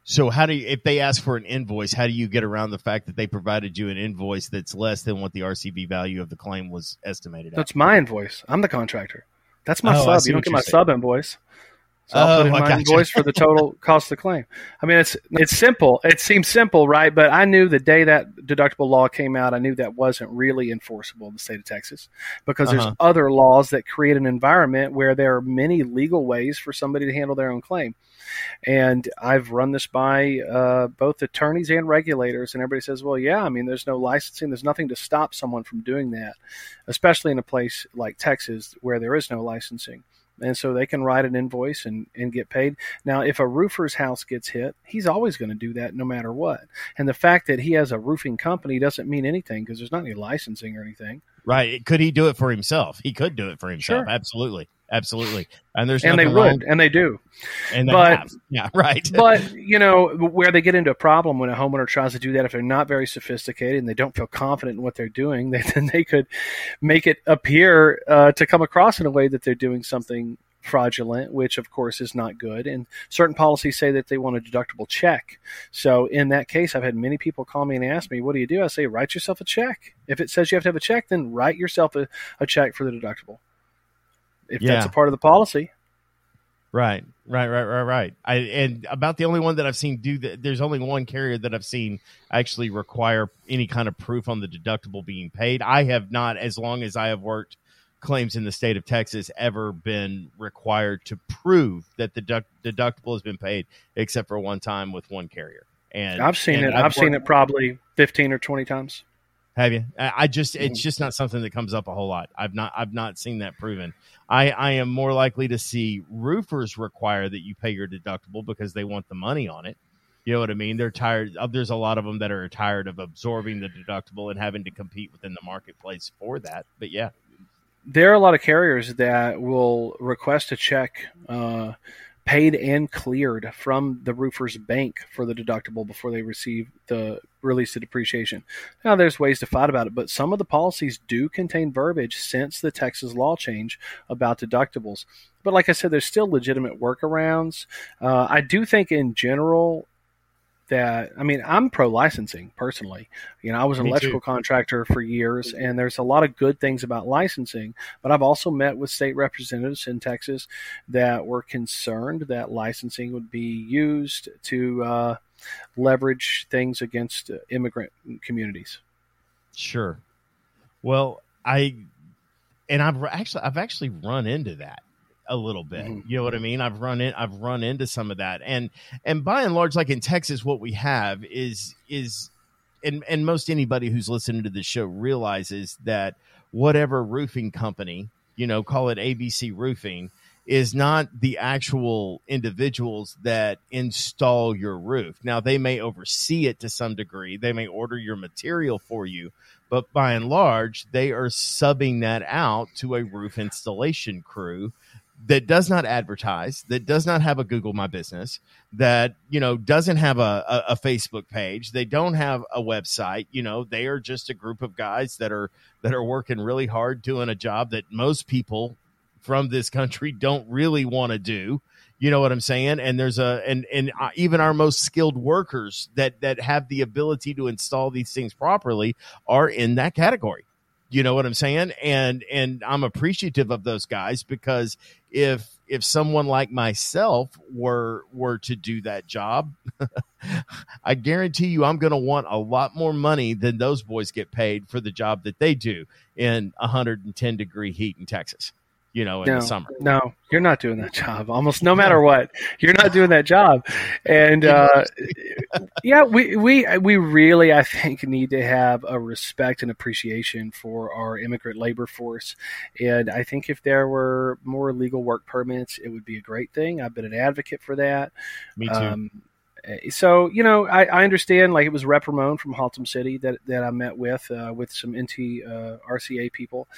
Speaker 3: So how do you, if they ask for an invoice, how do you get around the fact that they provided you an invoice that's less than what the RCV value of the claim was estimated at?
Speaker 4: That's my invoice. I'm the contractor. That's my
Speaker 3: Oh,
Speaker 4: sub. You don't get my
Speaker 3: saying.
Speaker 4: sub invoice. So I'll
Speaker 3: Oh,
Speaker 4: put in my
Speaker 3: gotcha.
Speaker 4: invoice for the total cost of the claim. I mean, it's it's simple. It seems simple, right? But I knew the day that deductible law came out, I knew that wasn't really enforceable in the state of Texas because
Speaker 3: Uh-huh.
Speaker 4: there's other laws that create an environment where there are many legal ways for somebody to handle their own claim. And I've run this by uh, both attorneys and regulators, and everybody says, "Well, yeah, I mean, there's no licensing. There's nothing to stop someone from doing that, especially in a place like Texas where there is no licensing." And so they can write an invoice and, and get paid. Now, if a roofer's house gets hit, he's always going to do that no matter what. And the fact that he has a roofing company doesn't mean anything because there's not any licensing or anything.
Speaker 3: Right? Could he do it for himself? He could do it for himself.
Speaker 4: Sure.
Speaker 3: Absolutely, absolutely. And there's
Speaker 4: and they would,
Speaker 3: wrong-
Speaker 4: and they do.
Speaker 3: and they
Speaker 4: but-
Speaker 3: have. yeah, right.
Speaker 4: but you know where they get into a problem when a homeowner tries to do that if they're not very sophisticated and they don't feel confident in what they're doing they, then they could make it appear uh, to come across in a way that they're doing something fraudulent which of course is not good and certain policies say that they want a deductible check so in that case i've had many people call me and ask me what do you do i say write yourself a check if it says you have to have a check then write yourself a, a check for the deductible if that's a part of the policy
Speaker 3: Right, right, right, right, right. I and about the only one that I've seen do that. There's only one carrier that I've seen actually require any kind of proof on the deductible being paid. I have not, as long as I have worked claims in the state of Texas, ever been required to prove that the deduct- deductible has been paid, except for one time with one carrier. And
Speaker 4: i've seen
Speaker 3: and
Speaker 4: it i've seen
Speaker 3: worked-
Speaker 4: it probably 15 or 20 times
Speaker 3: Have you? I, just
Speaker 4: Mm-hmm.
Speaker 3: it's just not something that comes up a whole lot. I've not I've not seen that proven. I I am more likely to see roofers require that you pay your deductible because they want the money on it. You know what I mean? They're tired. uh, There's a lot of them that are tired of absorbing the deductible and having to compete within the marketplace for that. But yeah,
Speaker 4: there are a lot of carriers that will request a check uh, paid and cleared from the roofer's bank for the deductible before they receive the release of depreciation. Now, there's ways to fight about it, but some of the policies do contain verbiage since the Texas law change about deductibles. But like I said, there's still legitimate workarounds. Uh, I do think, in general, that I mean, I'm pro licensing personally. You know, I was an
Speaker 3: Me too.
Speaker 4: electrical contractor for years, and there's a lot of good things about licensing. But I've also met with state representatives in Texas that were concerned that licensing would be used to uh, leverage things against uh, immigrant communities.
Speaker 3: sure. Well, I and I've actually I've actually run into that a little bit.
Speaker 4: Mhm.
Speaker 3: You know what I mean? I've run in I've run into some of that. And and by and large like in Texas what we have is is and and most anybody who's listening to the show realizes that whatever roofing company, you know, call it ABC roofing is not the actual individuals that install your roof. Now they may oversee it to some degree. They may order your material for you, but by and large, they are subbing that out to a roof installation crew that does not advertise, that does not have a Google My Business, that you know doesn't have a, a, a Facebook page, they don't have a website. You know, they are just a group of guys that are that are working really hard doing a job that most people from this country don't really want to do. You know what I'm saying? And there's a and and uh, even our most skilled workers that that have the ability to install these things properly are in that category. You know what I'm saying? And and I'm appreciative of those guys because if if someone like myself were were to do that job, I guarantee you I'm going to want a lot more money than those boys get paid for the job that they do in 110 degree heat in Texas. You know, in
Speaker 4: no,
Speaker 3: the summer.
Speaker 4: no, you're not doing that job. Almost no matter what, you're not doing that job. And uh, yeah, we we we really, I think, need to have a respect and appreciation for our immigrant labor force. And I think if there were more legal work permits, it would be a great thing. I've been an advocate for that.
Speaker 3: Me too.
Speaker 4: Um, so you know, I, I understand. Like it was Rep Ramon from Haltom City that, that I met with uh, with some NT uh, RCA people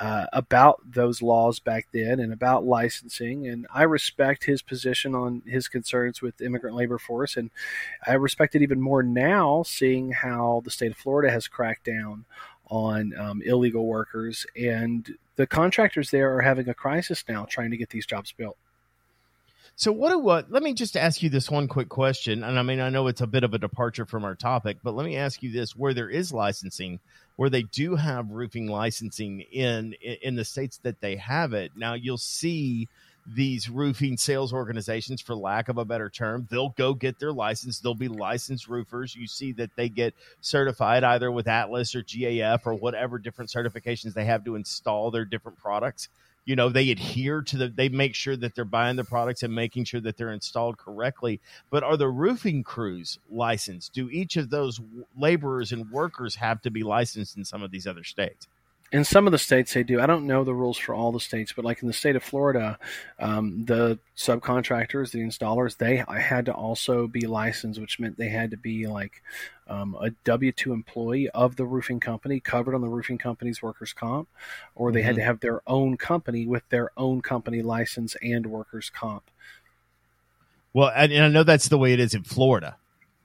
Speaker 4: uh, about those laws back then and about licensing. And I respect his position on his concerns with immigrant labor force, and I respect it even more now, seeing how the state of Florida has cracked down on um, illegal workers and the contractors there are having a crisis now trying to get these jobs built.
Speaker 3: So what do what? Let me just ask you this one quick question, and I mean I know it's a bit of a departure from our topic, but let me ask you this: where there is licensing, where they do have roofing licensing in in the states that they have it, now you'll see these roofing sales organizations, for lack of a better term, they'll go get their license. They'll be licensed roofers. You see that they get certified either with Atlas or GAF or whatever different certifications they have to install their different products. You know, they adhere to the, they make sure that they're buying the products and making sure that they're installed correctly. But are the roofing crews licensed? Do each of those laborers and workers have to be licensed in some of these other states?
Speaker 4: In some of the states they do. I don't know the rules for all the states, but like in the state of Florida, um, the subcontractors, the installers, they had to also be licensed, which meant they had to be like um, a W two employee of the roofing company, covered on the roofing company's workers' comp, or they mm-hmm. had to have their own company with their own company license and workers' comp.
Speaker 3: Well, and I know that's the way it is in Florida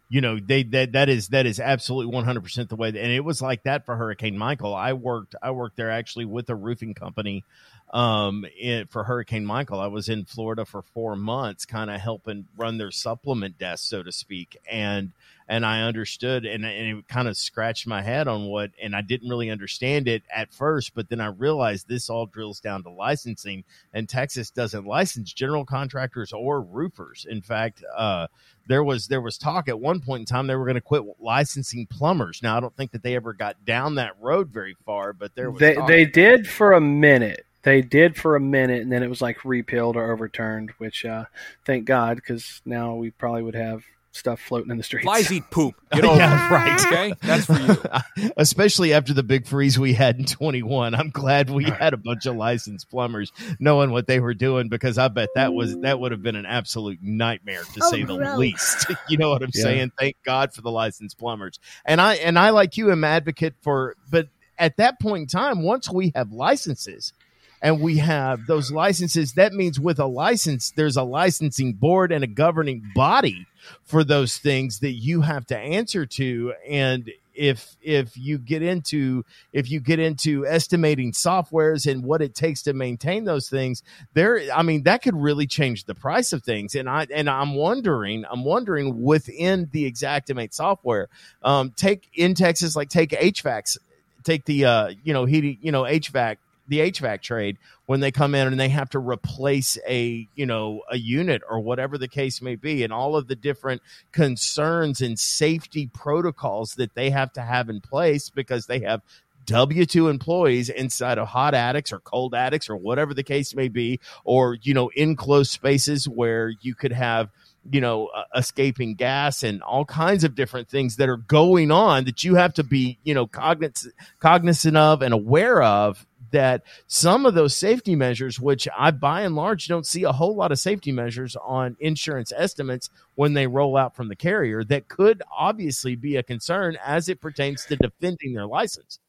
Speaker 3: you know they that that is that is absolutely 100% the way and it was like that for hurricane michael. I worked i worked there actually with a roofing company um it, for hurricane michael. I was in florida for four months kind of helping run their supplement desk so to speak. And and I understood and, and it kind of scratched my head on what and I didn't really understand it at first, but then I realized this all drills down to licensing and Texas doesn't license general contractors or roofers. In fact, uh, there was there was talk at one point in time they were going to quit licensing plumbers. Now I don't think that they ever got down that road very far, but there was
Speaker 4: they
Speaker 3: talk.
Speaker 4: they did for a minute. They did for a minute, and then it was like repealed or overturned. Which, uh, thank God, because now we probably would have stuff floating in the streets.
Speaker 7: Flies eat poop. Get over
Speaker 3: yeah, right.
Speaker 7: Okay, that's for you.
Speaker 3: Especially after the big freeze we had in 21. I'm glad we had a bunch of licensed plumbers knowing what they were doing because I bet that was that would have been an absolute nightmare to
Speaker 5: Oh,
Speaker 3: say the
Speaker 5: gross.
Speaker 3: least. you know what I'm
Speaker 4: Yeah.
Speaker 3: saying? Thank God for the licensed plumbers. And I and I like you am advocate for but at that point in time, once we have licenses and we have those licenses, that means with a license, there's a licensing board and a governing body for those things that you have to answer to. And if if you get into if you get into estimating softwares and what it takes to maintain those things, there I mean that could really change the price of things. And I and I'm wondering, I'm wondering within the Xactimate software, um, take in Texas, like take HVACs, take the uh, you know, heating, you know, HVAC the HVAC trade when they come in and they have to replace a you know a unit or whatever the case may be. And all of the different concerns and safety protocols that they have to have in place because they have W two employees inside of hot attics or cold attics or whatever the case may be, or you know enclosed spaces where you could have you know uh, escaping gas and all kinds of different things that are going on that you have to be you know cognizant cognizant of and aware of that some of those safety measures, which I by and large don't see a whole lot of safety measures on insurance estimates when they roll out from the carrier, that could obviously be a concern as it pertains to defending their license.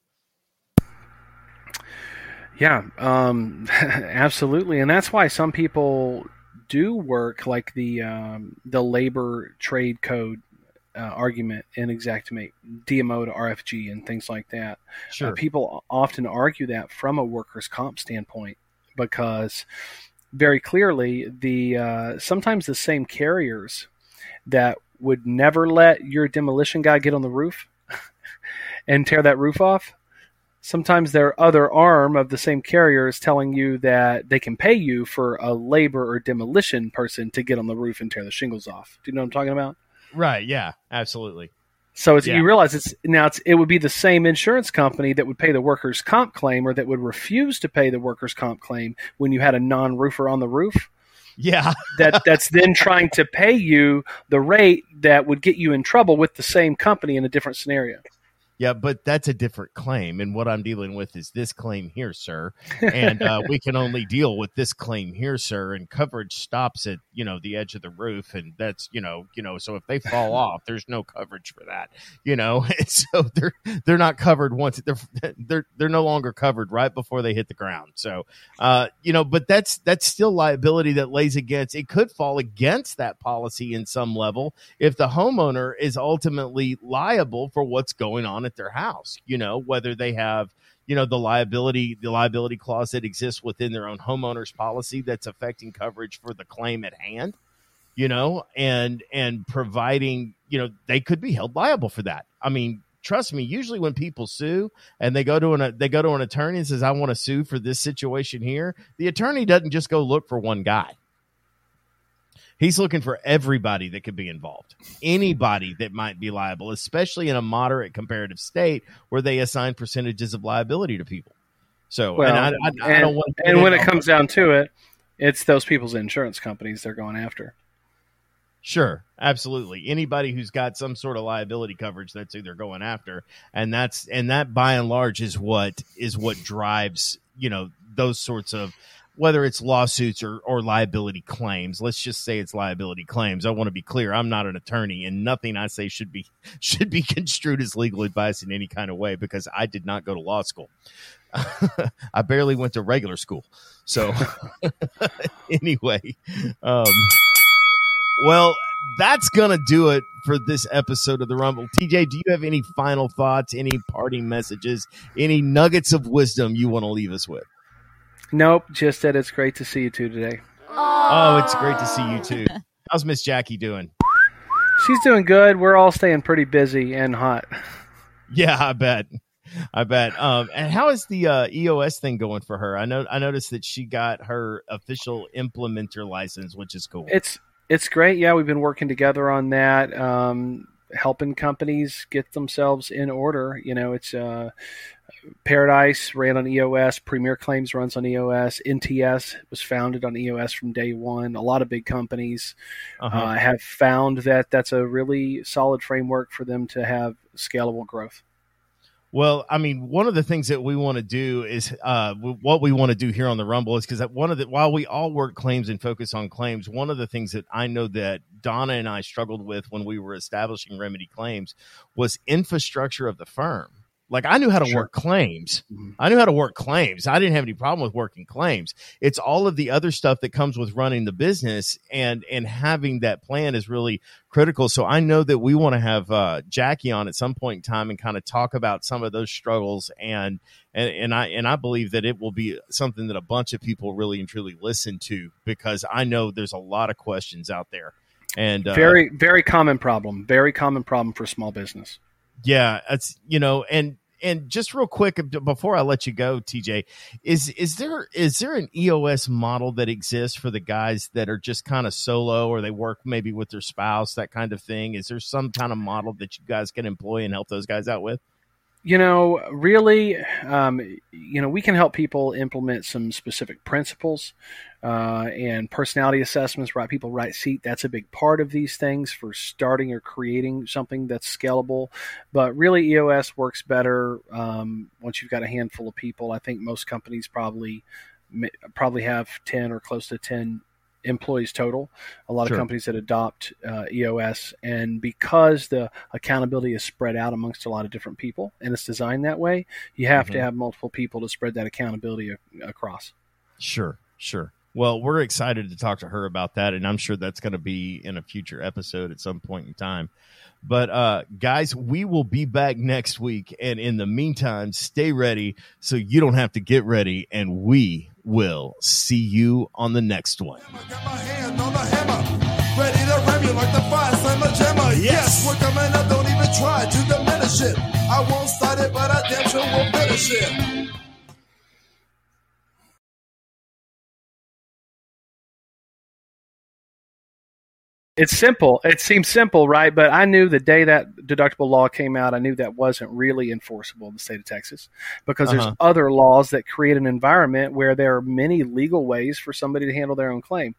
Speaker 4: Yeah, um, absolutely, and that's why some people do work like the um, the labor trade code uh, argument in Xactimate, DMO to RFG, and things like that. Uh, people often argue that from a workers' comp standpoint because very clearly the uh, sometimes the same carriers that would never let your demolition guy get on the roof and tear that roof off sometimes their other arm of the same carrier is telling you that they can pay you for a labor or demolition person to get on the roof and tear the shingles off. Do you know what I'm talking about?
Speaker 3: Right. Yeah. Absolutely.
Speaker 4: So it's,
Speaker 3: Yeah.
Speaker 4: you realize it's now it's, it would be the same insurance company that would pay the workers' comp claim or that would refuse to pay the workers' comp claim when you had a non-roofer on the roof.
Speaker 3: Yeah.
Speaker 4: That that's then trying to pay you the rate that would get you in trouble with the same company in a different scenario.
Speaker 3: Yeah, but that's a different claim. And what I'm dealing with is this claim here, sir. And uh, we can only deal with this claim here, sir. And coverage stops at, you know, the edge of the roof. And that's, you know, you know, so if they fall off, there's no coverage for that, you know. And so they're they're not covered once they're they're they're no longer covered right before they hit the ground. So uh, you know, but that's that's still liability that lays against it could fall against that policy in some level if the homeowner is ultimately liable for what's going on at their house, you know, whether they have you know the liability the liability clause that exists within their own homeowners policy that's affecting coverage for the claim at hand you know and and providing you know they could be held liable for that i mean trust me. Usually, when people sue and they go to an they go to an attorney and says, "I want to sue for this situation here," the attorney doesn't just go look for one guy. He's looking for everybody that could be involved, anybody that might be liable, especially in a moderate comparative state where they assign percentages of liability to people. So,
Speaker 4: Well,
Speaker 3: and I, I, I
Speaker 4: and,
Speaker 3: don't want to
Speaker 4: and when it comes down to it, it's those people's insurance companies they're going after.
Speaker 3: Sure, absolutely. Anybody who's got some sort of liability coverage, that's who they're going after, and that's and that by and large is what is what drives you know those sorts of whether it's lawsuits or, or liability claims. Let's just say it's liability claims. I want to be clear. I'm not an attorney, and nothing I say should be should be construed as legal advice in any kind of way because I did not go to law school. I barely went to regular school. So anyway, um, well, that's going to do it for this episode of the Rumble. TJ, do you have any final thoughts, any parting messages, any nuggets of wisdom you want to leave us with?
Speaker 4: Nope, just that it's great to see you two today.
Speaker 3: Oh, it's great to see you too. How's Miss Jackie doing?
Speaker 4: She's doing good. We're all staying pretty busy and hot.
Speaker 3: Yeah, I bet. I bet. Um, and how is the uh, EOS thing going for her? I know I noticed that she got her official implementer license, which is cool.
Speaker 4: It's it's great. Yeah, we've been working together on that, um, helping companies get themselves in order. You know, it's uh, Paradise ran on EOS, Premier Claims runs on EOS, NTS was founded on EOS from day one. A lot of big companies
Speaker 3: Uh-huh.
Speaker 4: uh, have found that that's a really solid framework for them to have scalable growth.
Speaker 3: Well, I mean, one of the things that we want to do is uh, what we want to do here on the Rumble is because one of the while we all work claims and focus on claims, one of the things that I know that Donna and I struggled with when we were establishing Remedy Claims was infrastructure of the firm. Like I knew how to
Speaker 4: Sure.
Speaker 3: work claims.
Speaker 4: Mhm.
Speaker 3: I knew how to work claims. I didn't have any problem with working claims. It's all of the other stuff that comes with running the business and and having that plan is really critical. So I know that we want to have uh, Jackie on at some point in time and kind of talk about some of those struggles and and and I and I believe that it will be something that a bunch of people really and truly listen to because I know there's a lot of questions out there. And uh,
Speaker 4: Very very common problem. Very common problem for small business.
Speaker 3: Yeah, it's you know, and and just real quick before I let you go, TJ, is is there is there an EOS model that exists for the guys that are just kind of solo or they work maybe with their spouse, that kind of thing? Is there some kind of model that you guys can employ and help those guys out with?
Speaker 4: You know, really, um, you know, we can help people implement some specific principles uh, and personality assessments. Right, people right seat. That's a big part of these things for starting or creating something that's scalable. But really, EOS works better um, once you've got a handful of people. I think most companies probably probably have ten or close to ten employees total. A lot
Speaker 3: Sure.
Speaker 4: of companies that adopt uh, EOS, and because the accountability is spread out amongst a lot of different people, and it's designed that way, you have to
Speaker 3: Mhm.
Speaker 4: have multiple people to spread that accountability a- across.
Speaker 3: Sure, sure. Well, we're excited to talk to her about that, and I'm sure that's going to be in a future episode at some point in time. But uh, guys, we will be back next week, and in the meantime, stay ready so you don't have to get ready, and we will see you on the next one.
Speaker 2: I got my hand on the hammer, ready to ram you like the fire slammer jammer. Yes, we're coming up, don't even try to diminish it. I won't start it, but I damn sure will finish it.
Speaker 4: It's simple. It seems simple, right? But I knew the day that deductible law came out, I knew that wasn't really enforceable in the state of Texas because
Speaker 3: Uh-huh.
Speaker 4: there's other laws that create an environment where there are many legal ways for somebody to handle their own claim.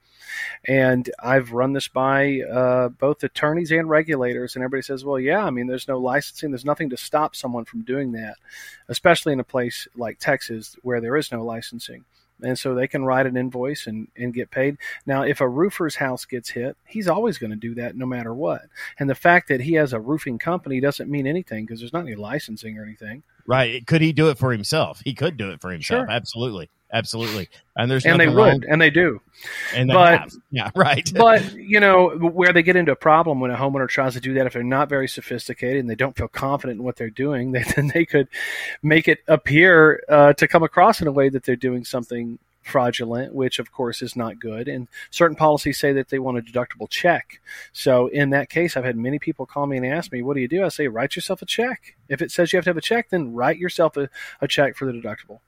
Speaker 4: And I've run this by uh, both attorneys and regulators, and everybody says, well, yeah, I mean, there's no licensing, there's nothing to stop someone from doing that, especially in a place like Texas where there is no licensing. And so they can write an invoice and, and get paid. Now, if a roofer's house gets hit, he's always going to do that no matter what. And the fact that he has a roofing company doesn't mean anything because there's not any licensing or anything.
Speaker 3: Right? Could he do it for himself? He could do it for himself.
Speaker 4: Sure.
Speaker 3: Absolutely, absolutely. And there's
Speaker 4: and they would, and they do.
Speaker 3: and they
Speaker 4: but-
Speaker 3: have. yeah, right.
Speaker 4: but you know where they get into a problem when a homeowner tries to do that if they're not very sophisticated and they don't feel confident in what they're doing they, then they could make it appear uh, to come across in a way that they're doing something fraudulent, which of course is not good. And certain policies say that they want a deductible check. So in that case, I've had many people call me and ask me, "What do you do?" I say, "Write yourself a check. If it says you have to have a check, then write yourself a, a check for the deductible.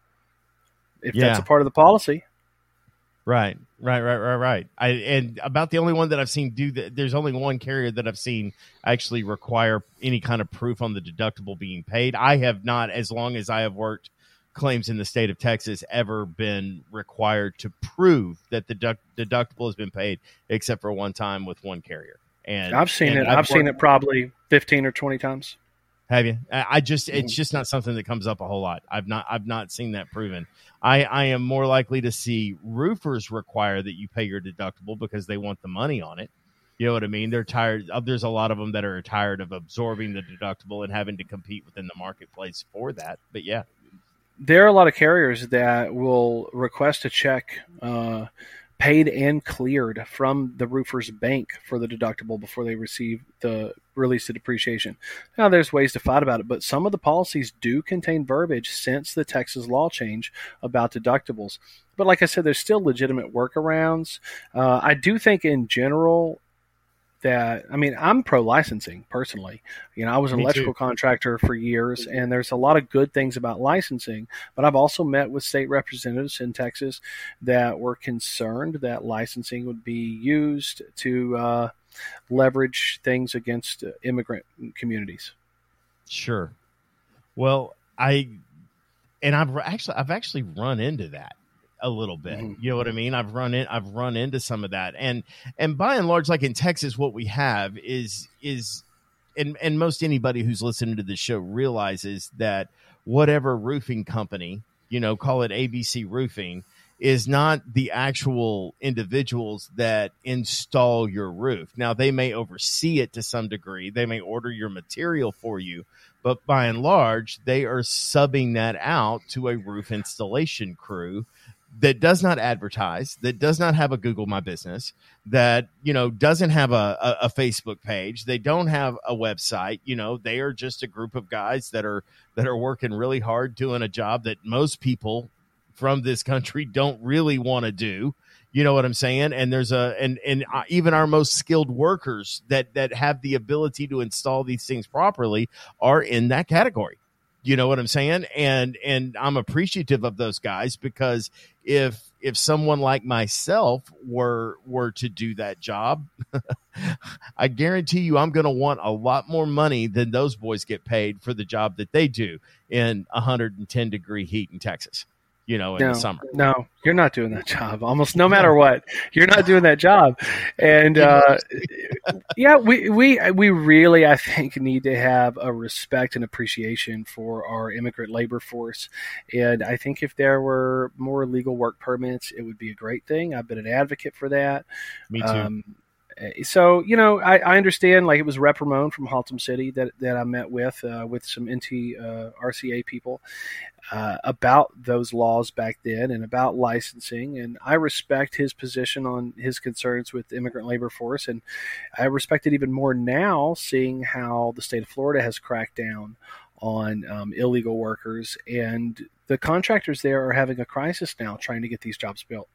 Speaker 4: If that's a part of the policy."
Speaker 3: Right, right, right, right, right. I and about the only one that I've seen do that. There's only one carrier that I've seen actually require any kind of proof on the deductible being paid. I have not, as long as I have worked claims in the state of Texas, ever been required to prove that the deduct- deductible has been paid, except for one time with one carrier. And
Speaker 4: I've seen
Speaker 3: and
Speaker 4: it. I've, seen
Speaker 3: worked-
Speaker 4: it probably fifteen or twenty times.
Speaker 3: Have you? I just
Speaker 4: Mm-hmm.
Speaker 3: it's just not something that comes up a whole lot. I've not I've not seen that proven. I I am more likely to see roofers require that you pay your deductible because they want the money on it. You know what I mean? They're tired. uh, There's a lot of them that are tired of absorbing the deductible and having to compete within the marketplace for that. But yeah,
Speaker 4: there are a lot of carriers that will request a check uh, paid and cleared from the roofer's bank for the deductible before they receive the release of depreciation. Now, there's ways to fight about it, but some of the policies do contain verbiage since the Texas law change about deductibles. But like I said, there's still legitimate workarounds. Uh, I do think, in general, that I mean, I'm pro licensing personally. You know, I was an
Speaker 3: Me too.
Speaker 4: electrical contractor for years, and there's a lot of good things about licensing. But I've also met with state representatives in Texas that were concerned that licensing would be used to uh, leverage things against immigrant communities.
Speaker 3: sure. Well, I and I've actually I've actually run into that a little bit.
Speaker 4: Mhm.
Speaker 3: You know what I mean? I've run in I've run into some of that. And and by and large like in Texas what we have is is and and most anybody who's listening to the show realizes that whatever roofing company, you know, call it ABC roofing is not the actual individuals that install your roof. Now they may oversee it to some degree. They may order your material for you, but by and large, they are subbing that out to a roof installation crew that does not advertise, that does not have a Google My Business, that you know doesn't have a, a, a Facebook page, they don't have a website. You know, they are just a group of guys that are that are working really hard doing a job that most people from this country don't really want to do. You know what I'm saying? And there's a and and uh, even our most skilled workers that that have the ability to install these things properly are in that category. You know what I'm saying? And and I'm appreciative of those guys because if if someone like myself were were to do that job, I guarantee you I'm going to want a lot more money than those boys get paid for the job that they do in 110 degree heat in Texas. You know, in
Speaker 4: no,
Speaker 3: the summer.
Speaker 4: no, you're not doing that job. Almost no matter what, you're not doing that job. And uh, yeah, we we we really, I think, need to have a respect and appreciation for our immigrant labor force. And I think if there were more legal work permits, it would be a great thing. I've been an advocate for that.
Speaker 3: Me too.
Speaker 4: Um, so you know, I, I understand. Like it was Rep Ramon from Haltom City that that I met with uh, with some NT uh, RCA people uh, about those laws back then and about licensing. And I respect his position on his concerns with immigrant labor force, and I respect it even more now, seeing how the state of Florida has cracked down on um, illegal workers and the contractors there are having a crisis now trying to get these jobs built.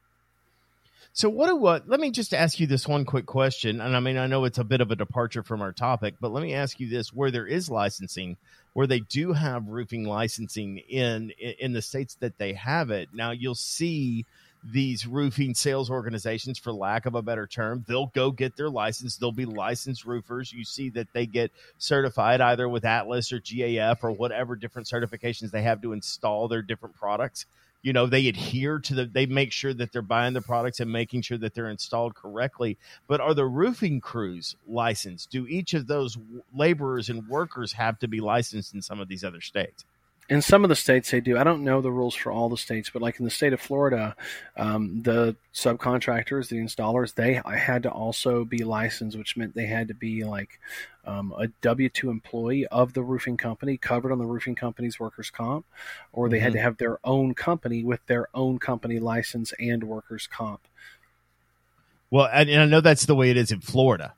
Speaker 3: So what do what? Let me just ask you this one quick question, and I mean I know it's a bit of a departure from our topic, but let me ask you this: where there is licensing, where they do have roofing licensing in in the states that they have it, now you'll see these roofing sales organizations, for lack of a better term, they'll go get their license. They'll be licensed roofers. You see that they get certified either with Atlas or GAF or whatever different certifications they have to install their different products you know they adhere to the they make sure that they're buying the products and making sure that they're installed correctly. But are the roofing crews licensed? Do each of those laborers and workers have to be licensed in some of these other states?
Speaker 4: In some of the states, they do. I don't know the rules for all the states, but like in the state of Florida, um, the subcontractors, the installers, they had to also be licensed, which meant they had to be like um, a W two employee of the roofing company, covered on the roofing company's workers' comp, or they had to have their own company with their own company license and workers' comp.
Speaker 3: well and, and i know that's the way it is in florida.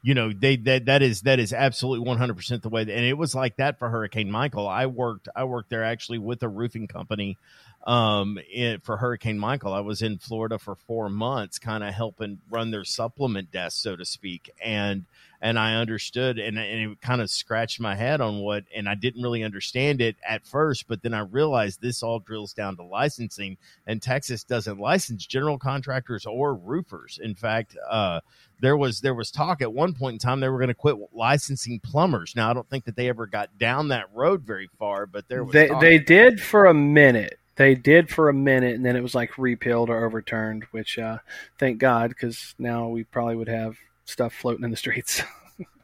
Speaker 3: You know they that that is that is absolutely 100% the way and it was like that for hurricane michael. I worked i worked there actually with a roofing company um, in, for Hurricane Michael. I was in Florida for four months, kind of helping run their supplement desk, so to speak, and and I understood, and, and it kind of scratched my head on what, and I didn't really understand it at first, but then I realized this all drills down to licensing, and Texas doesn't license general contractors or roofers. In fact, uh, there was there was talk at one point in time they were going to quit licensing plumbers. Now I don't think that they ever got down that road very far, but there was
Speaker 4: They
Speaker 3: talk.
Speaker 4: they did for a minute. They did for a minute, and then it was like repealed or overturned. Which, uh, thank God, because now we probably would have stuff floating in the streets.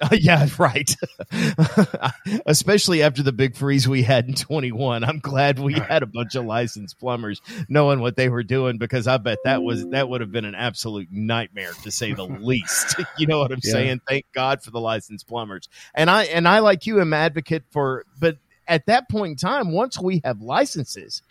Speaker 3: yeah, right. Especially after the big freeze we had in 21. I'm glad we had a bunch of licensed plumbers knowing what they were doing because I bet that was that would have been an absolute nightmare to say the least. you know what I'm
Speaker 4: Yeah.
Speaker 3: saying? Thank God for the licensed plumbers. And I and I like you am advocate for but at that point in time once we have licenses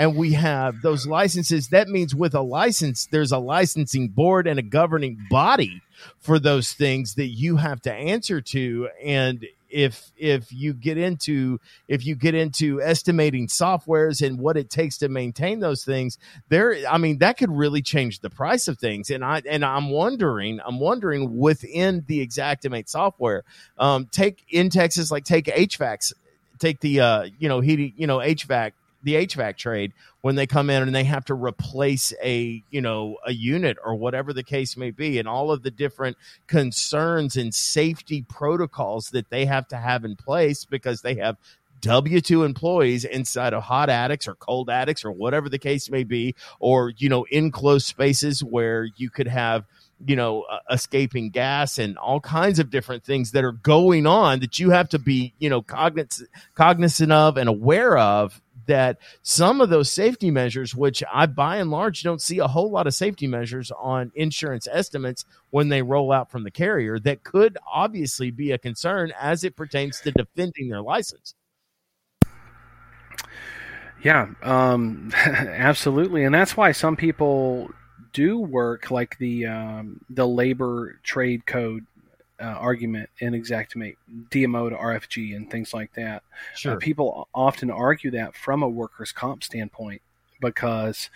Speaker 3: and we have those licenses. That means with a license there's a licensing board and a governing body for those things that you have to answer to. And if if you get into if you get into estimating softwares and what it takes to maintain those things there i mean that could really change the price of things. And i and i'm wondering i'm wondering within the Xactimate software um take in texas like take hvacs take the uh you know heating you know hvac the HVAC trade when they come in and they have to replace a you know a unit or whatever the case may be and all of the different concerns and safety protocols that they have to have in place because they have W 2 employees inside of hot attics or cold attics or whatever the case may be, or, you know, enclosed spaces where you could have, you know, uh, escaping gas and all kinds of different things that are going on that you have to be, you know, cognizant, cognizant of and aware of that some of those safety measures, which I by and large don't see a whole lot of safety measures on insurance estimates when they roll out from the carrier, that could obviously be a concern as it pertains to defending their license.
Speaker 4: Yeah, um, absolutely, and that's why some people do work like the um, the labor trade code uh, argument in Xactimate, DMO to RFG, and things like that. Uh, people often argue that from a workers' comp standpoint because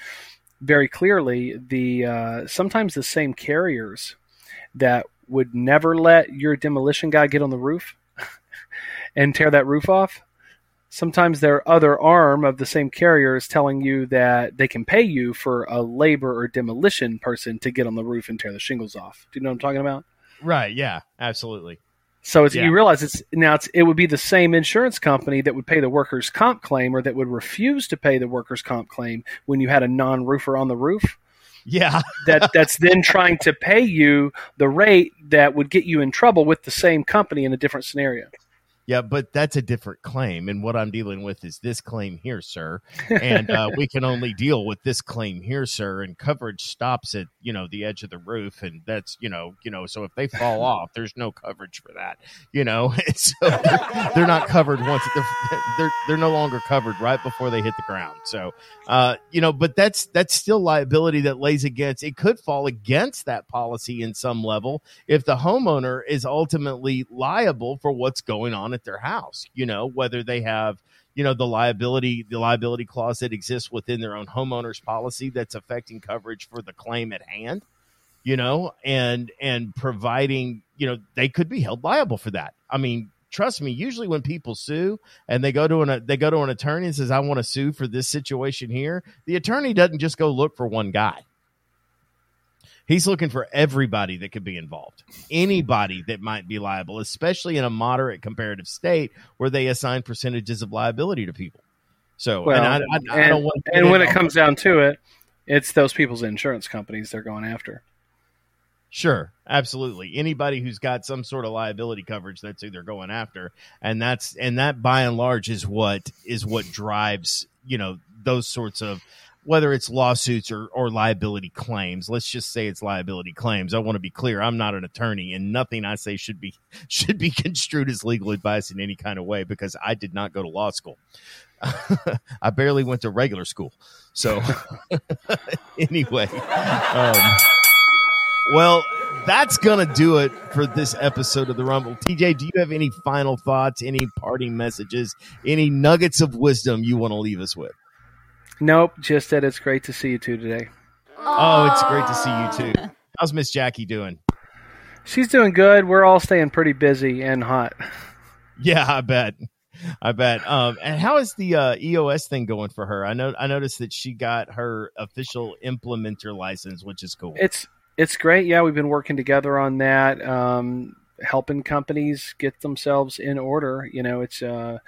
Speaker 4: very clearly the uh, sometimes the same carriers that would never let your demolition guy get on the roof and tear that roof off sometimes their other arm of the same carrier is telling you that they can pay you for a labor or demolition person to get on the roof and tear the shingles off. Do you know what I'm talking about?
Speaker 3: Right. Yeah. Absolutely.
Speaker 4: So it's,
Speaker 3: Yeah.
Speaker 4: you realize it's now it's, it would be the same insurance company that would pay the workers' comp claim or that would refuse to pay the workers' comp claim when you had a non-roofer on the roof.
Speaker 3: Yeah.
Speaker 4: That that's then trying to pay you the rate that would get you in trouble with the same company in a different scenario.
Speaker 3: Yeah, but that's a different claim, and what I'm dealing with is this claim here, sir. And uh, we can only deal with this claim here, sir. And coverage stops at you know the edge of the roof, and that's you know you know. So if they fall off, there's no coverage for that, you know. So they're, they're not covered once they're, they're they're no longer covered right before they hit the ground. So uh, you know, but that's that's still liability that lays against. It could fall against that policy in some level if the homeowner is ultimately liable for what's going on at their house you know whether they have you know the liability the liability clause that exists within their own homeowners policy that's affecting coverage for the claim at hand you know and and providing you know they could be held liable for that. I mean trust me usually when people sue and they go to an they go to an attorney and says i want to sue for this situation here the attorney doesn't just go look for one guy He's looking for everybody that could be involved, anybody that might be liable, especially in a moderate comparative state where they assign percentages of liability to people. So,
Speaker 4: Well,
Speaker 3: and I, I, I
Speaker 4: and,
Speaker 3: don't want to
Speaker 4: and when it comes down to it, it's those people's insurance companies they're going after.
Speaker 3: Sure, absolutely. Anybody who's got some sort of liability coverage, that's who they're going after, and that's and that by and large is what is what drives you know those sorts of whether it's lawsuits or, or liability claims. Let's just say it's liability claims. I want to be clear. I'm not an attorney, and nothing I say should be should be construed as legal advice in any kind of way because I did not go to law school. I barely went to regular school. So anyway, um, well, that's going to do it for this episode of the Rumble. TJ, do you have any final thoughts, any parting messages, any nuggets of wisdom you want to leave us with?
Speaker 4: Nope, just that it's great to see you two today.
Speaker 3: Oh, it's great to see you too. How's Miss Jackie doing?
Speaker 4: She's doing good. We're all staying pretty busy and hot.
Speaker 3: Yeah, I bet. I bet. Um, and how is the uh, EOS thing going for her? I know I noticed that she got her official implementer license, which is cool.
Speaker 4: It's it's great. Yeah, we've been working together on that, um, helping companies get themselves in order. You know, it's uh,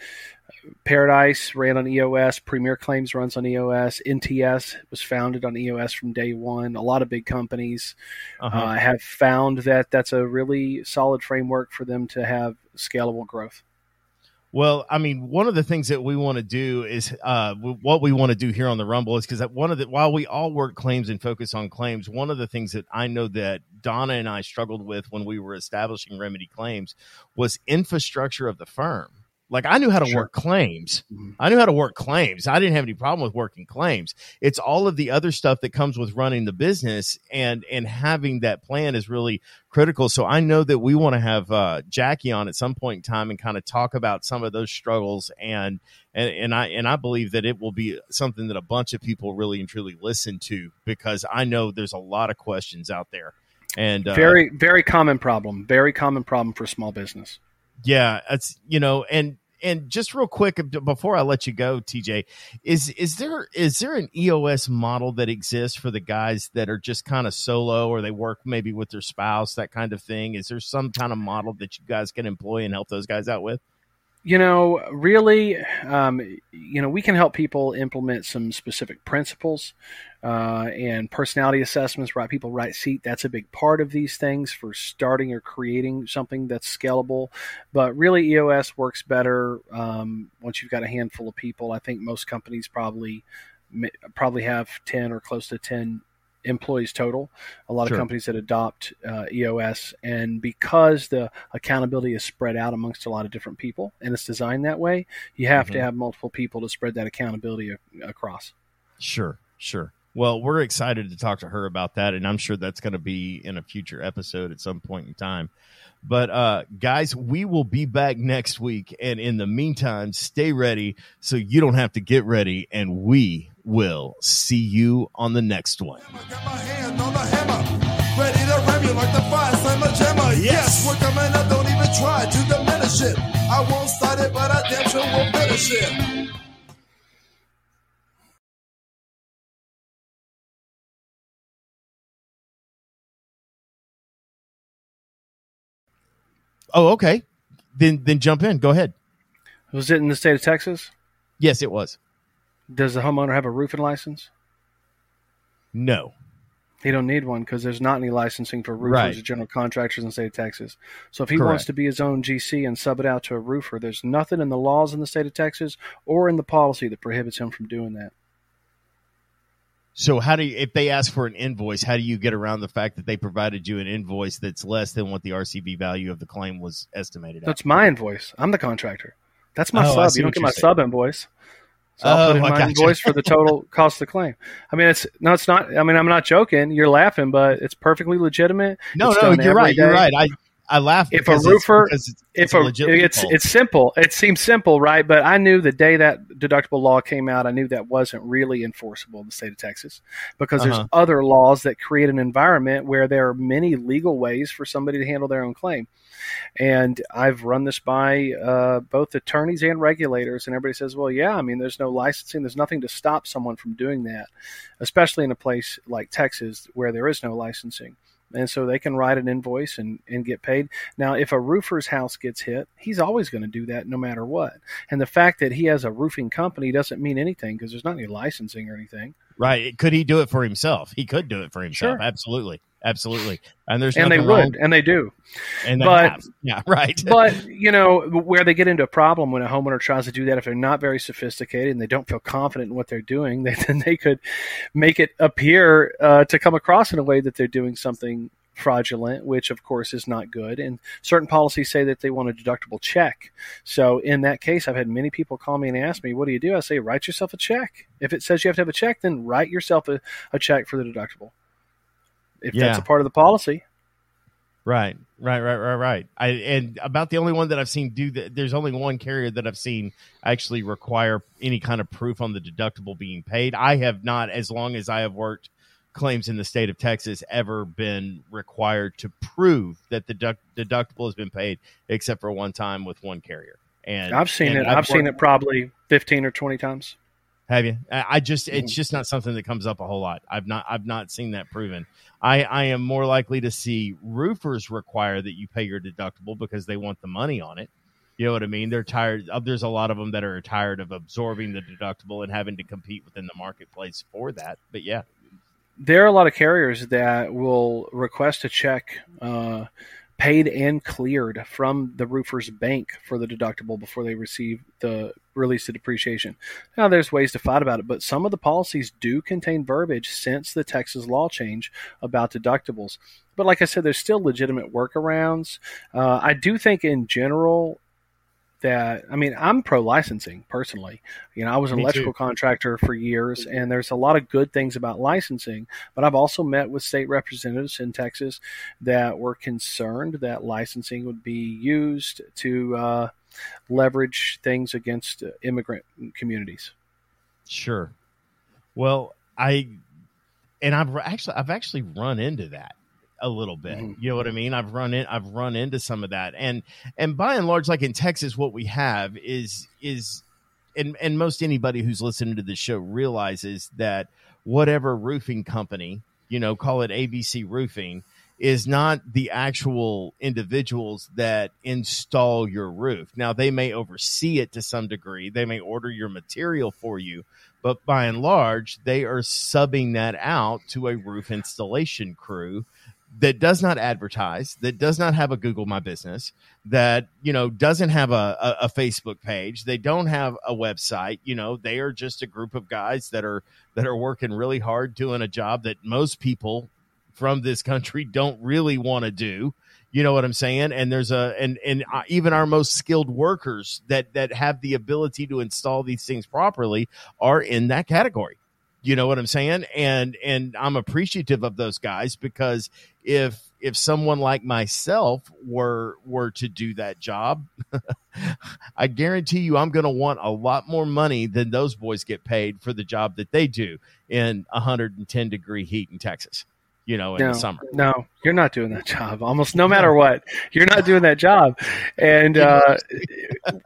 Speaker 4: Paradise ran on EOS, Premier Claims runs on EOS, NTS was founded on EOS from day one. A lot of big companies
Speaker 3: Uh-huh.
Speaker 4: uh, have found that that's a really solid framework for them to have scalable growth.
Speaker 3: Well, I mean, one of the things that we want to do is uh, what we want to do here on the Rumble is because one of the while we all work claims and focus on claims, one of the things that I know that Donna and I struggled with when we were establishing Remedy Claims was infrastructure of the firm. Like I knew how to
Speaker 4: Sure.
Speaker 3: work claims.
Speaker 4: Mhm.
Speaker 3: I knew how to work claims. I didn't have any problem with working claims. It's all of the other stuff that comes with running the business and and having that plan is really critical. So I know that we want to have uh, Jackie on at some point in time and kind of talk about some of those struggles and and and I and I believe that it will be something that a bunch of people really and truly listen to because I know there's a lot of questions out there. And uh,
Speaker 4: Very very common problem. Very common problem for small business.
Speaker 3: Yeah, it's you know, and and just real quick before I let you go, TJ, is is there is there an EOS model that exists for the guys that are just kind of solo or they work maybe with their spouse, that kind of thing? Is there some kind of model that you guys can employ and help those guys out with?
Speaker 4: You know, really, um, you know, we can help people implement some specific principles uh, and personality assessments. Right, people right seat. That's a big part of these things for starting or creating something that's scalable. But really, EOS works better um, once you've got a handful of people. I think most companies probably probably have ten or close to ten employees total. A lot
Speaker 3: Sure.
Speaker 4: of companies that adopt uh, EOS, and because the accountability is spread out amongst a lot of different people, and it's designed that way, you have to
Speaker 3: Mhm.
Speaker 4: have multiple people to spread that accountability a- across.
Speaker 3: Sure, sure. Well, we're excited to talk to her about that, and I'm sure that's going to be in a future episode at some point in time. But uh, guys, we will be back next week, and in the meantime, stay ready so you don't have to get ready, and we will see you on the next one.
Speaker 2: Got my hand on the hammer, ready to ram you like the fire slammer jammer. Yes, we're coming up, don't even try to diminish it. I won't start it, but I damn sure will finish it.
Speaker 3: Oh, okay. Then then jump in. Go ahead.
Speaker 4: Was it in the state of Texas?
Speaker 3: Yes, it was.
Speaker 4: Does the homeowner have a roofing license?
Speaker 3: No.
Speaker 4: He don't need one because there's not any licensing for roofers
Speaker 3: Right.
Speaker 4: or general contractors in the state of Texas. So if he
Speaker 3: Correct.
Speaker 4: wants to be his own GC and sub it out to a roofer, there's nothing in the laws in the state of Texas or in the policy that prohibits him from doing that.
Speaker 3: So how do you, if they ask for an invoice, how do you get around the fact that they provided you an invoice that's less than what the RCV value of the claim was estimated at?
Speaker 4: That's my invoice. I'm the contractor. That's my
Speaker 3: Oh,
Speaker 4: sub. You don't get my
Speaker 3: saying.
Speaker 4: sub invoice. So I'll
Speaker 3: Oh,
Speaker 4: put in
Speaker 3: I
Speaker 4: my invoice for the total cost of the claim. I mean, it's no, it's not. I mean, I'm not joking. You're laughing, but it's perfectly legitimate.
Speaker 3: No,
Speaker 4: It's
Speaker 3: no, you're right. You're right. I I laugh
Speaker 4: If a
Speaker 3: it's-
Speaker 4: roofer-
Speaker 3: it's,
Speaker 4: if
Speaker 3: it's
Speaker 4: a,
Speaker 3: a
Speaker 4: it's it's simple. It seems simple, right? But I knew the day that deductible law came out, I knew that wasn't really enforceable in the state of Texas because
Speaker 3: Uh-huh.
Speaker 4: there's other laws that create an environment where there are many legal ways for somebody to handle their own claim. And I've run this by uh, both attorneys and regulators, and everybody says, "Well, yeah, I mean, there's no licensing, there's nothing to stop someone from doing that, especially in a place like Texas where there is no licensing." And so they can write an invoice and, and get paid. Now, if a roofer's house gets hit, he's always going to do that no matter what. And the fact that he has a roofing company doesn't mean anything because there's not any licensing or anything.
Speaker 3: right. Could he do it for himself? He could do it for himself.
Speaker 4: Sure.
Speaker 3: Absolutely, absolutely. And there's
Speaker 4: and they would,
Speaker 3: wrong-
Speaker 4: and they do.
Speaker 3: and they
Speaker 4: but-
Speaker 3: have. yeah, right.
Speaker 4: but you know where they get into a problem when a homeowner tries to do that if they're not very sophisticated and they don't feel confident in what they're doing they, then they could make it appear uh, to come across in a way that they're doing something fraudulent which of course is not good and certain policies say that they want a deductible check so in that case i've had many people call me and ask me what do you do i say write yourself a check if it says you have to have a check then write yourself a, a check for the deductible if that's a part of the policy
Speaker 3: Right, right, right, right, right. I and about the only one that I've seen do that. There's only one carrier that I've seen actually require any kind of proof on the deductible being paid. I have not, as long as I have worked claims in the state of Texas, ever been required to prove that the deduct- deductible has been paid, except for one time with one carrier. And
Speaker 4: I've seen
Speaker 3: and
Speaker 4: it. I've, seen
Speaker 3: worked-
Speaker 4: it probably fifteen or twenty times.
Speaker 3: Have you? I just it's
Speaker 4: Mhm.
Speaker 3: just not something that comes up a whole lot. I've not I've not seen that proven. I I am more likely to see roofers require that you pay your deductible because they want the money on it. You know what I mean? They're tired. uh, There's a lot of them that are tired of absorbing the deductible and having to compete within the marketplace for that. But yeah,
Speaker 4: there are a lot of carriers that will request a check uh, paid and cleared from the roofer's bank for the deductible before they receive the release of depreciation. Now, there's ways to fight about it, but some of the policies do contain verbiage since the Texas law change about deductibles. But like I said, there's still legitimate workarounds. Uh, I do think, in general, that I mean, I'm pro licensing personally. You know, I was an
Speaker 3: Me too.
Speaker 4: electrical contractor for years, and there's a lot of good things about licensing. But I've also met with state representatives in Texas that were concerned that licensing would be used to uh, leverage things against immigrant communities.
Speaker 3: sure. Well, I and I've actually I've actually run into that a little bit.
Speaker 4: Mhm.
Speaker 3: You know what I mean? I've run in I've run into some of that. And and by and large like in Texas what we have is is and and most anybody who's listening to the show realizes that whatever roofing company, you know, call it ABC roofing is not the actual individuals that install your roof. Now they may oversee it to some degree. They may order your material for you, but by and large, they are subbing that out to a roof installation crew that does not advertise, that does not have a Google My Business, that you know doesn't have a, a, a Facebook page, they don't have a website. You know, they are just a group of guys that are that are working really hard doing a job that most people from this country don't really want to do. You know what I'm saying? And there's a and and uh, even our most skilled workers that that have the ability to install these things properly are in that category. You know what I'm saying? And and I'm appreciative of those guys because if if someone like myself were were to do that job, I guarantee you I'm going to want a lot more money than those boys get paid for the job that they do in 110 degree heat in Texas. You know, in
Speaker 4: no,
Speaker 3: the summer.
Speaker 4: no, you're not doing that job. Almost no matter what, you're not doing that job. And uh,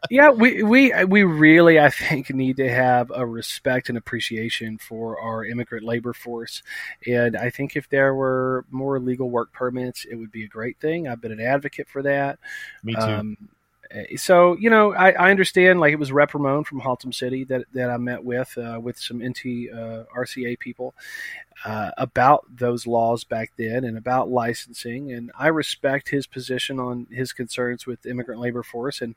Speaker 4: yeah, we we we really, I think, need to have a respect and appreciation for our immigrant labor force. And I think if there were more legal work permits, it would be a great thing. I've been an advocate for that.
Speaker 3: Me too.
Speaker 4: Um, so you know, I, I understand. Like it was Rep Ramon from Haltom City that, that I met with uh, with some NT uh, RCA people uh, about those laws back then and about licensing. And I respect his position on his concerns with immigrant labor force, and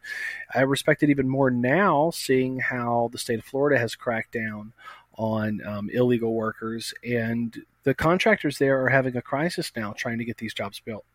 Speaker 4: I respect it even more now, seeing how the state of Florida has cracked down on um, illegal workers and the contractors there are having a crisis now trying to get these jobs built.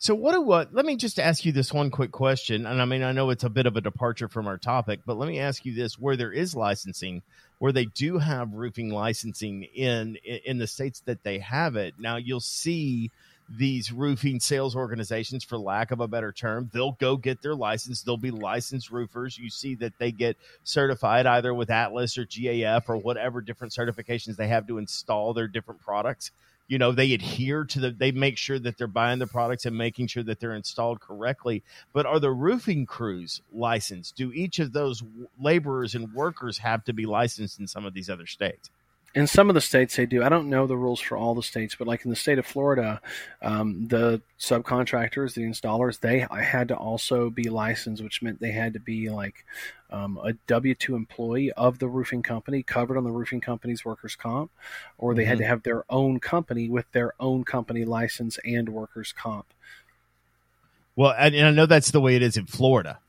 Speaker 3: So what do what? Let me just ask you this one quick question, and I mean I know it's a bit of a departure from our topic, but let me ask you this: where there is licensing, where they do have roofing licensing in in the states that they have it, now you'll see these roofing sales organizations, for lack of a better term, they'll go get their license. They'll be licensed roofers. You see that they get certified either with Atlas or GAF or whatever different certifications they have to install their different products you know they adhere to the they make sure that they're buying the products and making sure that they're installed correctly. But are the roofing crews licensed? Do each of those laborers and workers have to be licensed in some of these other states
Speaker 4: In some of the states, they do. I don't know the rules for all the states, but like in the state of Florida, um, the subcontractors, the installers, they had to also be licensed, which meant they had to be like um, a W two employee of the roofing company, covered on the roofing company's workers' comp, or they had to have their own company with their own company license and workers' comp.
Speaker 3: well and, and i know that's the way it is in florida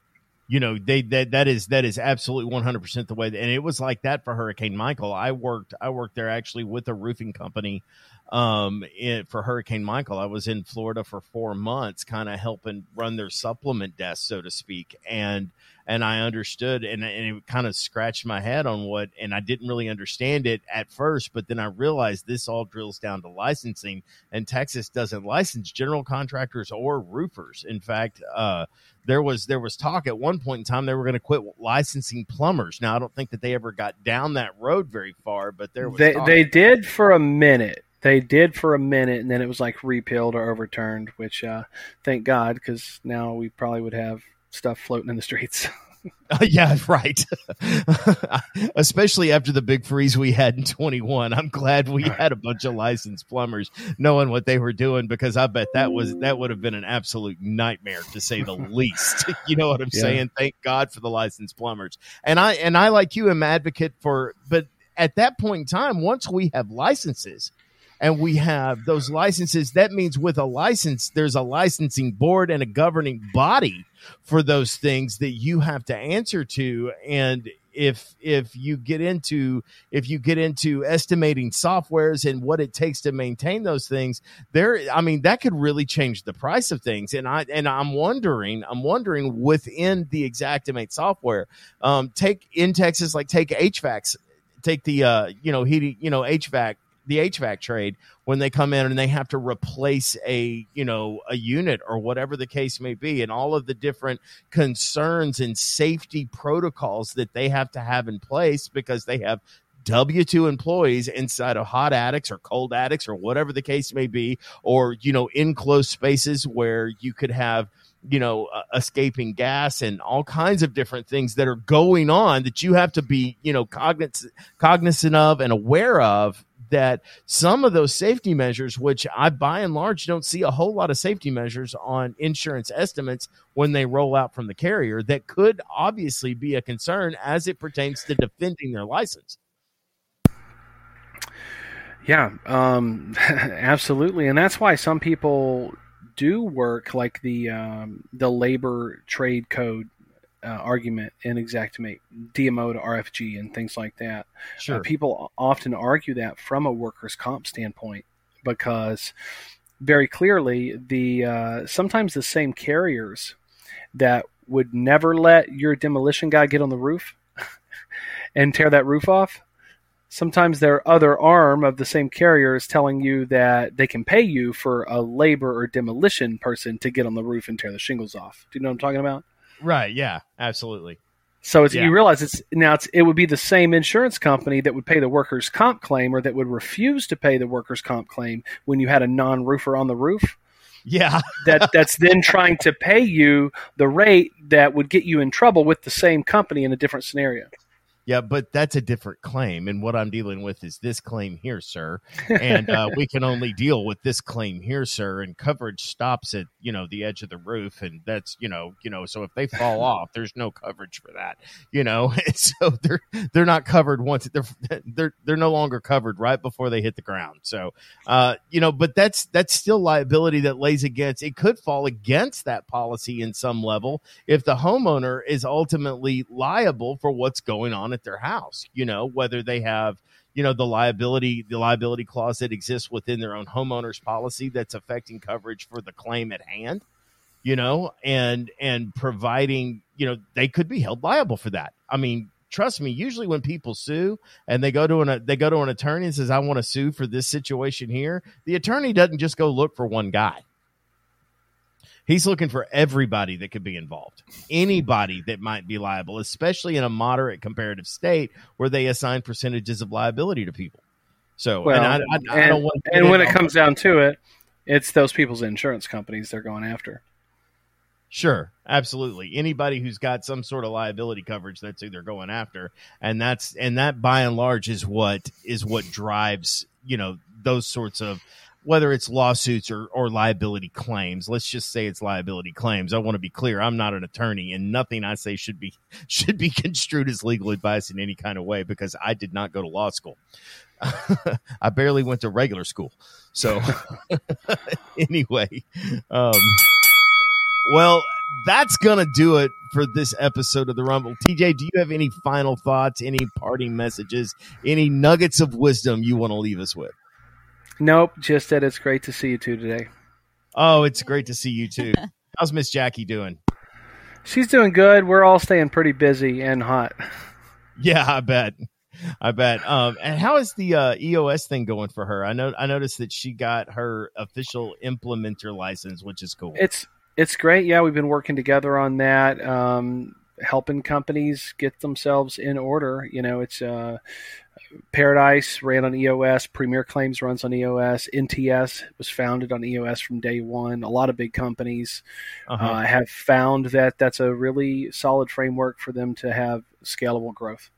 Speaker 3: you know they that that is that is absolutely 100% the way and it was like that for hurricane michael. I worked i worked there actually with a roofing company um in, for hurricane michael i was in florida for four months kind of helping run their supplement desk so to speak and and I understood, and, and it kind of scratched my head on what, and I didn't really understand it at first, but then I realized this all drills down to licensing, and Texas doesn't license general contractors or roofers. In fact, uh, there was there was talk at one point in time they were going to quit licensing plumbers. Now I don't think that they ever got down that road very far, but there was
Speaker 4: They they did for a minute. They did for a minute, and then it was like repealed or overturned. Which, uh, thank God, because now we probably would have stuff floating in the streets.
Speaker 3: yeah, right. Especially after the big freeze we had in 21. I'm glad we had a bunch of licensed plumbers knowing what they were doing because I bet that was that would have been an absolute nightmare to say the least. you know what I'm
Speaker 4: Yeah.
Speaker 3: saying? Thank God for the licensed plumbers. And I and I like you am advocate for but at that point in time once we have licenses and we have those licenses. That means with a license there's a licensing board and a governing body for those things that you have to answer to. And if if you get into if you get into estimating softwares and what it takes to maintain those things there i mean that could really change the price of things. And i and i'm wondering i'm wondering within the Xactimate software um take in texas like take hvacs take the uh you know heating you know hvac the hvac trade when they come in and they have to replace a you know a unit or whatever the case may be and all of the different concerns and safety protocols that they have to have in place because they have W 2 employees inside of hot attics or cold attics or whatever the case may be, or, you know, enclosed spaces where you could have, you know, uh, escaping gas and all kinds of different things that are going on that you have to be, you know, cognizant, cognizant of and aware of that some of those safety measures, which I by and large don't see a whole lot of safety measures on insurance estimates when they roll out from the carrier, that could obviously be a concern as it pertains to defending their license.
Speaker 4: Yeah, um, absolutely, and that's why some people do work like the um, the labor trade code uh, argument in Xactimate, DMO to RFG, and things like that. Uh, people often argue that from a workers' comp standpoint because very clearly the uh, sometimes the same carriers that would never let your demolition guy get on the roof and tear that roof off sometimes their other arm of the same carrier is telling you that they can pay you for a labor or demolition person to get on the roof and tear the shingles off. Do you know what I'm talking about?
Speaker 3: Right. Yeah. Absolutely.
Speaker 4: So it's,
Speaker 3: Yeah.
Speaker 4: you realize it's now it's, it would be the same insurance company that would pay the workers' comp claim or that would refuse to pay the workers' comp claim when you had a non-roofer on the roof.
Speaker 3: Yeah.
Speaker 4: That that's then trying to pay you the rate that would get you in trouble with the same company in a different scenario.
Speaker 3: Yeah, but that's a different claim, and what I'm dealing with is this claim here, sir. And uh, we can only deal with this claim here, sir. And coverage stops at you know the edge of the roof, and that's you know you know. So if they fall off, there's no coverage for that, you know. And so they're they're not covered once they're they're they're no longer covered right before they hit the ground. So uh, you know, but that's that's still liability that lays against. It could fall against that policy in some level if the homeowner is ultimately liable for what's going on at their house you know whether they have you know the liability the liability clause that exists within their own homeowners policy that's affecting coverage for the claim at hand you know and and providing you know they could be held liable for that. I mean trust me usually when people sue and they go to an they go to an attorney and says i want to sue for this situation here the attorney doesn't just go look for one guy He's looking for everybody that could be involved, anybody that might be liable, especially in a moderate comparative state where they assign percentages of liability to people. So,
Speaker 4: Well,
Speaker 3: and I, I, I don't want
Speaker 4: and when it comes down to it, it's those people's insurance companies they're going after.
Speaker 3: Sure, absolutely. Anybody who's got some sort of liability coverage, that's who they're going after, and that's and that by and large is what is what drives you know those sorts of whether it's lawsuits or or liability claims. Let's just say it's liability claims. I want to be clear. I'm not an attorney, and nothing I say should be should be construed as legal advice in any kind of way because I did not go to law school. I barely went to regular school. So anyway, um, well, that's gonna do it for this episode of the Rumble. TJ, do you have any final thoughts, any parting messages, any nuggets of wisdom you want to leave us with?
Speaker 4: Nope, just that it's great to see you two today.
Speaker 3: Oh, it's great to see you too. How's Miss Jackie doing?
Speaker 4: She's doing good. We're all staying pretty busy and hot.
Speaker 3: Yeah, I bet. I bet. Um, and how is the uh, EOS thing going for her? I know I noticed that she got her official implementer license, which is cool.
Speaker 4: It's it's great. Yeah, we've been working together on that, um, helping companies get themselves in order. You know, it's uh, Paradise ran on EOS, Premier Claims runs on EOS, NTS was founded on EOS from day one. A lot of big companies
Speaker 3: Uh-huh.
Speaker 4: uh, have found that that's a really solid framework for them to have scalable growth.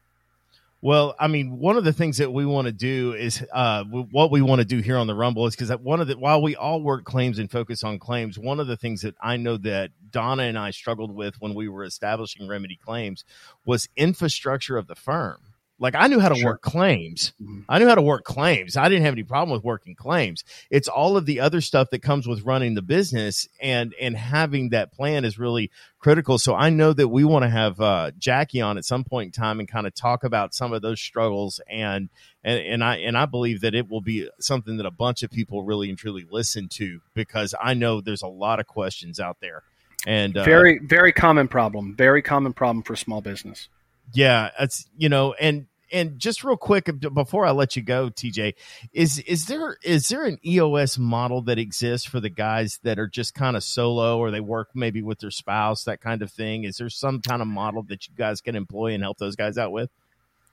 Speaker 3: Well, I mean, one of the things that we want to do is uh, what we want to do here on the Rumble is because one of the while we all work claims and focus on claims, one of the things that I know that Donna and I struggled with when we were establishing Remedy Claims was infrastructure of the firm. Like I knew how to
Speaker 4: Sure.
Speaker 3: work claims.
Speaker 4: Mhm.
Speaker 3: I knew how to work claims. I didn't have any problem with working claims. It's all of the other stuff that comes with running the business and and having that plan is really critical. So I know that we want to have uh, Jackie on at some point in time and kind of talk about some of those struggles and and and I and I believe that it will be something that a bunch of people really and truly listen to because I know there's a lot of questions out there. And uh,
Speaker 4: Very very common problem. Very common problem for small business.
Speaker 3: yeah, it's you know, and and just real quick before I let you go, TJ, is is there is there an EOS model that exists for the guys that are just kind of solo or they work maybe with their spouse, that kind of thing? Is there some kind of model that you guys can employ and help those guys out with?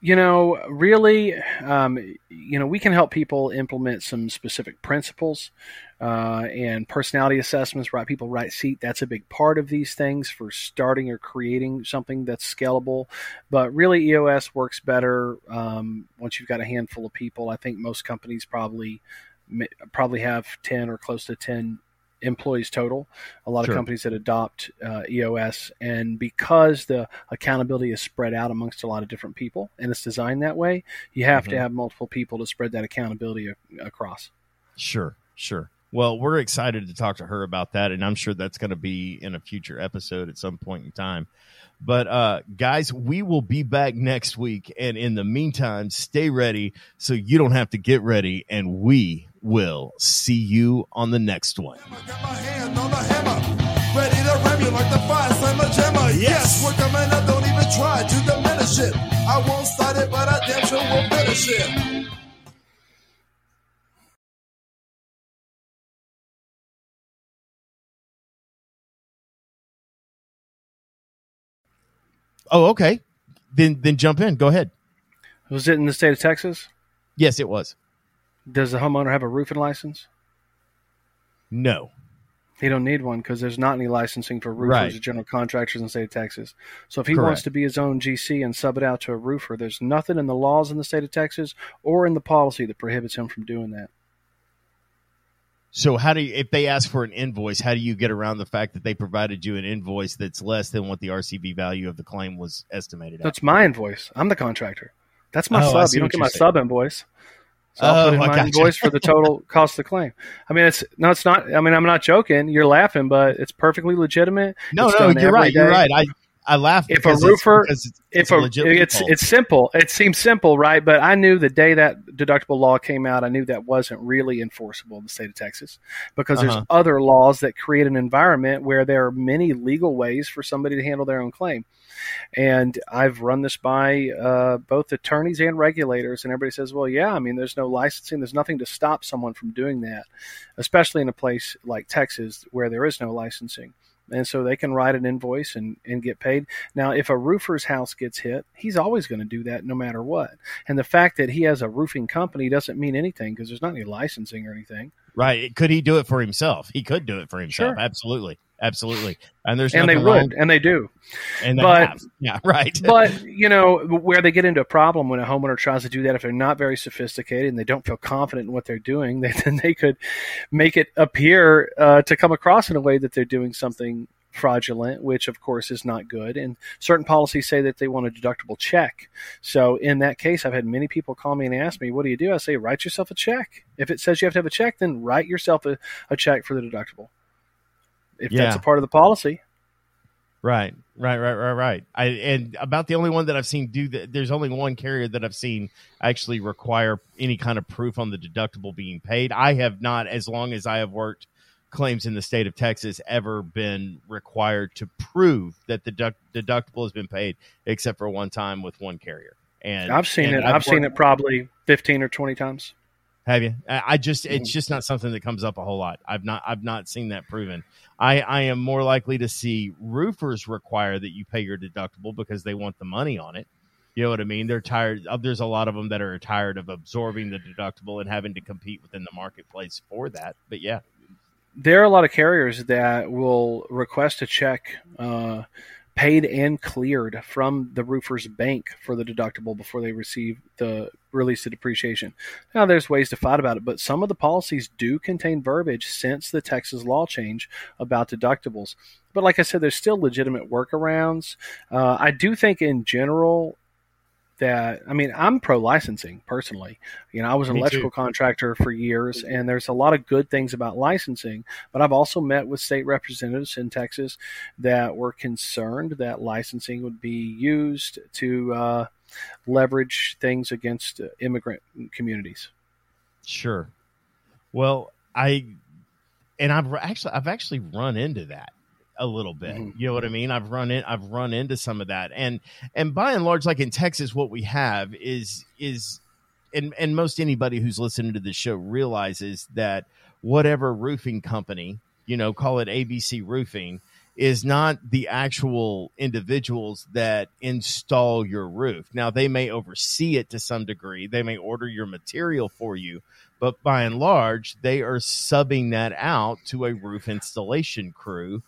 Speaker 4: You know, really, um, you know, we can help people implement some specific principles uh, and personality assessments. Right, people right seat. That's a big part of these things for starting or creating something that's scalable. But really, EOS works better um, once you've got a handful of people. I think most companies probably probably have ten or close to ten employees total. A lot
Speaker 3: Sure.
Speaker 4: of companies that adopt uh, EOS, and because the accountability is spread out amongst a lot of different people, and it's designed that way, you have to
Speaker 3: Mhm.
Speaker 4: have multiple people to spread that accountability a- across.
Speaker 3: Sure, sure. Well, we're excited to talk to her about that, and I'm sure that's going to be in a future episode at some point in time. But uh, guys, we will be back next week, and in the meantime, stay ready so you don't have to get ready, and we will see you on the next one.
Speaker 2: I got my hand on the hammer, ready to ram you like the fire slammer jammer. Yes, we're coming up, don't even try to diminish it. I won't start it, but I damn sure will finish it.
Speaker 3: Oh, okay. Then then jump in. Go ahead.
Speaker 4: Was it in the state of Texas?
Speaker 3: Yes, it was.
Speaker 4: Does the homeowner have a roofing license?
Speaker 3: No.
Speaker 4: He don't need one because there's not any licensing for roofers
Speaker 3: Right.
Speaker 4: or general contractors in the state of Texas. So if he
Speaker 3: Correct.
Speaker 4: wants to be his own GC and sub it out to a roofer, there's nothing in the laws in the state of Texas or in the policy that prohibits him from doing that.
Speaker 3: So how do you, if they ask for an invoice, how do you get around the fact that they provided you an invoice that's less than what the RCV value of the claim was estimated at?
Speaker 4: That's my invoice. I'm the contractor. That's my
Speaker 3: Oh,
Speaker 4: sub. You don't get my
Speaker 3: saying.
Speaker 4: sub invoice. So I'll
Speaker 3: Oh,
Speaker 4: put in my invoice for the total cost of the claim. I mean, it's no, it's not. I mean, I'm not joking. You're laughing, but it's perfectly legitimate.
Speaker 3: no,
Speaker 4: It's
Speaker 3: no, you're right. You're right. I I laugh
Speaker 4: If a
Speaker 3: because it's-
Speaker 4: roofer-
Speaker 3: because it's,
Speaker 4: if
Speaker 3: it's a
Speaker 4: it's it's simple. It seems simple, right? But I knew the day that deductible law came out, I knew that wasn't really enforceable in the state of Texas because
Speaker 3: Uh-huh.
Speaker 4: there's other laws that create an environment where there are many legal ways for somebody to handle their own claim. And I've run this by uh, both attorneys and regulators, and everybody says, "Well, yeah, I mean, there's no licensing, there's nothing to stop someone from doing that, especially in a place like Texas where there is no licensing." And so they can write an invoice and, and get paid. Now, if a roofer's house gets hit, he's always going to do that no matter what. And the fact that he has a roofing company doesn't mean anything because there's not any licensing or anything.
Speaker 3: right. Could he do it for himself? He could do it for himself.
Speaker 4: Sure.
Speaker 3: Absolutely, absolutely. And there's
Speaker 4: and they would,
Speaker 3: wrong-
Speaker 4: and they do.
Speaker 3: and they
Speaker 4: but-
Speaker 3: have. Yeah, right.
Speaker 4: but you know where they get into a problem when a homeowner tries to do that if they're not very sophisticated and they don't feel confident in what they're doing they, then they could make it appear uh, to come across in a way that they're doing something fraudulent which of course is not good and certain policies say that they want a deductible check so in that case i've had many people call me and ask me what do you do i say write yourself a check if it says you have to have a check then write yourself a, a check for the deductible if that's a part of the policy
Speaker 3: Right, right, right, right, right. I and about the only one that I've seen do that. There's only one carrier that I've seen actually require any kind of proof on the deductible being paid. I have not, as long as I have worked claims in the state of Texas ever been required to prove that the deduct- deductible has been paid, except for one time with one carrier. And
Speaker 4: I've seen
Speaker 3: and
Speaker 4: it. I've seen it probably fifteen or twenty times.
Speaker 3: Have you? I just
Speaker 4: Mm-hmm.
Speaker 3: it's just not something that comes up a whole lot. I've not I've not seen that proven. I I am more likely to see roofers require that you pay your deductible because they want the money on it. You know what I mean? They're tired. uh, There's a lot of them that are tired of absorbing the deductible and having to compete within the marketplace for that. But yeah,
Speaker 4: there are a lot of carriers that will request a check uh, paid and cleared from the roofer's bank for the deductible before they receive the release of depreciation. Now, there's ways to fight about it, but some of the policies do contain verbiage since the Texas law change about deductibles. But like I said, there's still legitimate workarounds. Uh, I do think, in general, that I mean, I'm pro licensing personally. You know, I was an
Speaker 3: Me too.
Speaker 4: electrical contractor for years, and there's a lot of good things about licensing. But I've also met with state representatives in Texas that were concerned that licensing would be used to uh, leverage things against immigrant communities.
Speaker 3: sure. Well, I and I've actually I've actually run into that a little bit.
Speaker 4: Mhm.
Speaker 3: You know what I mean? I've run in I've run into some of that. And and by and large like in Texas what we have is is and and most anybody who's listening to the show realizes that whatever roofing company, you know, call it ABC roofing is not the actual individuals that install your roof. Now they may oversee it to some degree. They may order your material for you, but by and large, they are subbing that out to a roof installation crew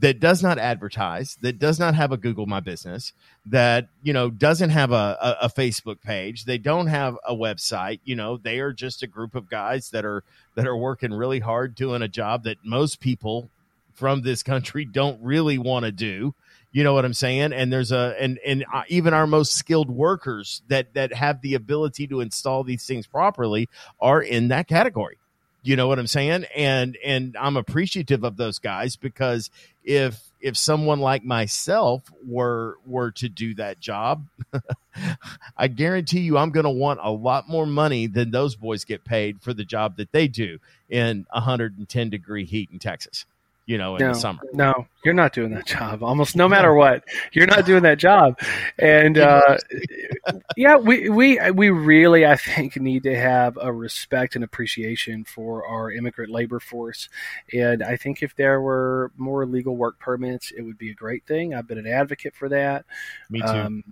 Speaker 3: that does not advertise, that does not have a Google My Business, that you know doesn't have a, a, a Facebook page, they don't have a website. You know, they are just a group of guys that are that are working really hard doing a job that most people from this country don't really want to do. You know what I'm saying? And there's a and and uh, even our most skilled workers that that have the ability to install these things properly are in that category. You know what I'm saying? And and I'm appreciative of those guys because if if someone like myself were were to do that job, I guarantee you I'm going to want a lot more money than those boys get paid for the job that they do in 110 degree heat in Texas. You know, in
Speaker 4: no,
Speaker 3: the summer.
Speaker 4: no, you're not doing that job. Almost no matter what, you're not doing that job. And uh, yeah, we we we really, I think, need to have a respect and appreciation for our immigrant labor force. And I think if there were more legal work permits, it would be a great thing. I've been an advocate for that.
Speaker 3: Me too.
Speaker 4: Um,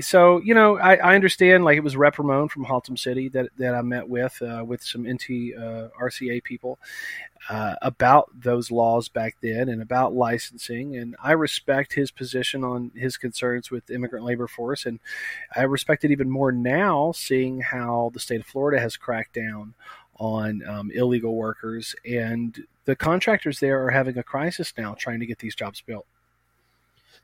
Speaker 4: so you know, I, I understand. Like it was Rep Ramon from Haltom City that that I met with uh, with some NT uh, RCA people uh, about those laws back then and about licensing. And I respect his position on his concerns with immigrant labor force, and I respect it even more now, seeing how the state of Florida has cracked down on um, illegal workers and the contractors there are having a crisis now trying to get these jobs built.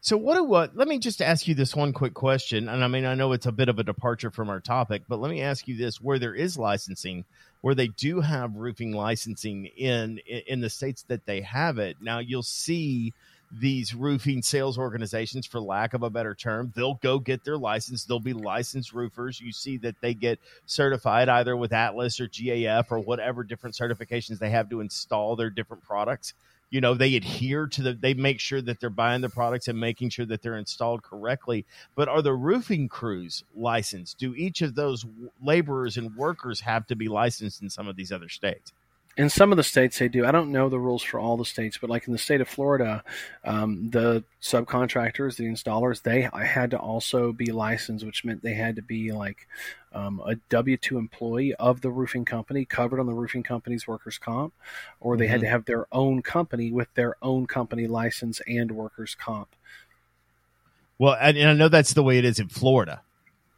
Speaker 3: So what do what? Let me just ask you this one quick question, and I mean I know it's a bit of a departure from our topic, but let me ask you this: where there is licensing, where they do have roofing licensing in in the states that they have it, now you'll see these roofing sales organizations, for lack of a better term, they'll go get their license. They'll be licensed roofers. You see that they get certified either with Atlas or GAF or whatever different certifications they have to install their different products you know they adhere to the they make sure that they're buying the products and making sure that they're installed correctly. But are the roofing crews licensed? Do each of those laborers and workers have to be licensed in some of these other states
Speaker 4: In some of the states, they do. I don't know the rules for all the states, but like in the state of Florida, um, the subcontractors, the installers, they had to also be licensed, which meant they had to be like um, a W two employee of the roofing company, covered on the roofing company's workers' comp, or they had to have their own company with their own company license and workers' comp.
Speaker 3: well and, and i know that's the way it is in florida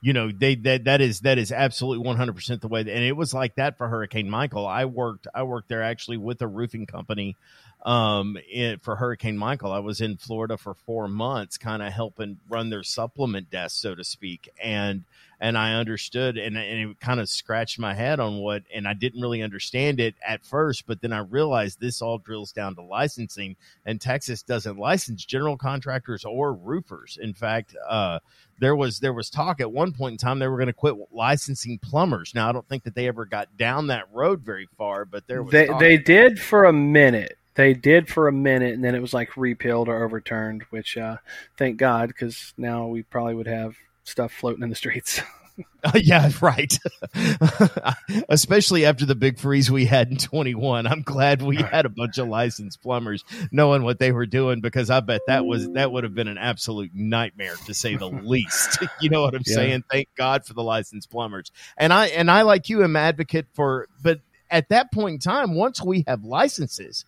Speaker 3: you know they that that is that is absolutely 100% the way and it was like that for hurricane michael i worked i worked there actually with a roofing company um, in, for Hurricane Michael. I was in Florida for four months, kind of helping run their supplement desk, so to speak, and and I understood, and, and it kind of scratched my head on what, and I didn't really understand it at first, but then I realized this all drills down to licensing, and Texas doesn't license general contractors or roofers. In fact, uh, there was there was talk at one point in time they were going to quit licensing plumbers. Now I don't think that they ever got down that road very far, but there was
Speaker 4: They
Speaker 3: talk.
Speaker 4: they did for a minute. They did for a minute, and then it was like repealed or overturned. Which, uh, thank God, because now we probably would have stuff floating in the streets.
Speaker 3: yeah, right. Especially after the big freeze we had in 21. I'm glad we had a bunch of licensed plumbers knowing what they were doing because I bet that was that would have been an absolute nightmare to say the least. you know what I'm
Speaker 4: Yeah.
Speaker 3: saying? Thank God for the licensed plumbers. And I and I like you am advocate for but at that point in time once we have licenses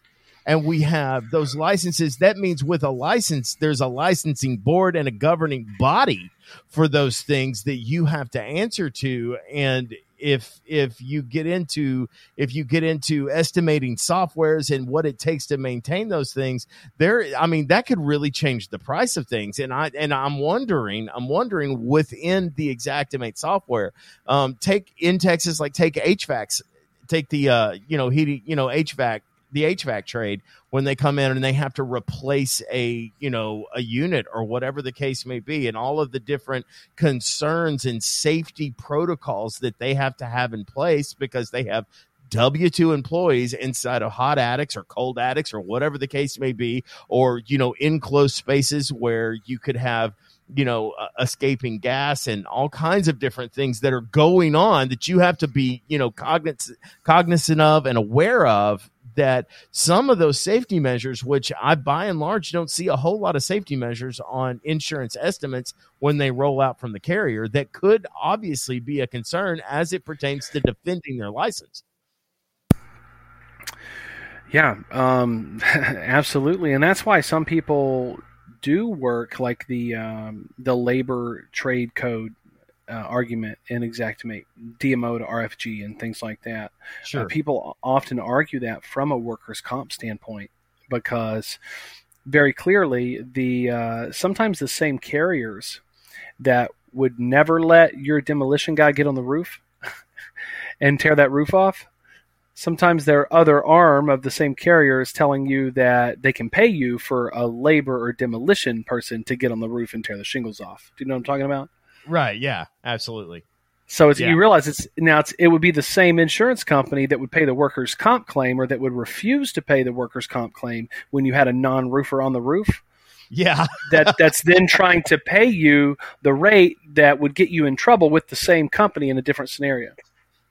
Speaker 3: and we have those licenses that means with a license there's a licensing board and a governing body for those things that you have to answer to. And if if you get into if you get into estimating softwares and what it takes to maintain those things there i mean that could really change the price of things. And i and i'm wondering i'm wondering within the Xactimate software um take in texas like take hvacs take the uh you know heating you know hvac the HVAC trade when they come in and they have to replace a you know a unit or whatever the case may be and all of the different concerns and safety protocols that they have to have in place because they have W two employees inside of hot attics or cold attics or whatever the case may be, or you know, enclosed spaces where you could have you know uh, escaping gas and all kinds of different things that are going on that you have to be you know cognizant cognizant of and aware of that some of those safety measures which i by and large don't see a whole lot of safety measures on insurance estimates when they roll out from the carrier that could obviously be a concern as it pertains to defending their license.
Speaker 4: Yeah, um, absolutely, and that's why some people do work like the um, the labor trade code uh, argument in Xactimate, DMO to RFG, and things like that. Uh, people often argue that from a workers' comp standpoint because very clearly the uh, sometimes the same carriers that would never let your demolition guy get on the roof and tear that roof off sometimes their other arm of the same carrier is telling you that they can pay you for a labor or demolition person to get on the roof and tear the shingles off. Do you know what I'm talking about?
Speaker 3: Right yeah absolutely
Speaker 4: So it's,
Speaker 3: Yeah.
Speaker 4: you realize it's now it's, it would be the same insurance company that would pay the workers' comp claim or that would refuse to pay the workers' comp claim when you had a non-roofer on the roof.
Speaker 3: yeah
Speaker 4: That that's then trying to pay you the rate that would get you in trouble with the same company in a different scenario.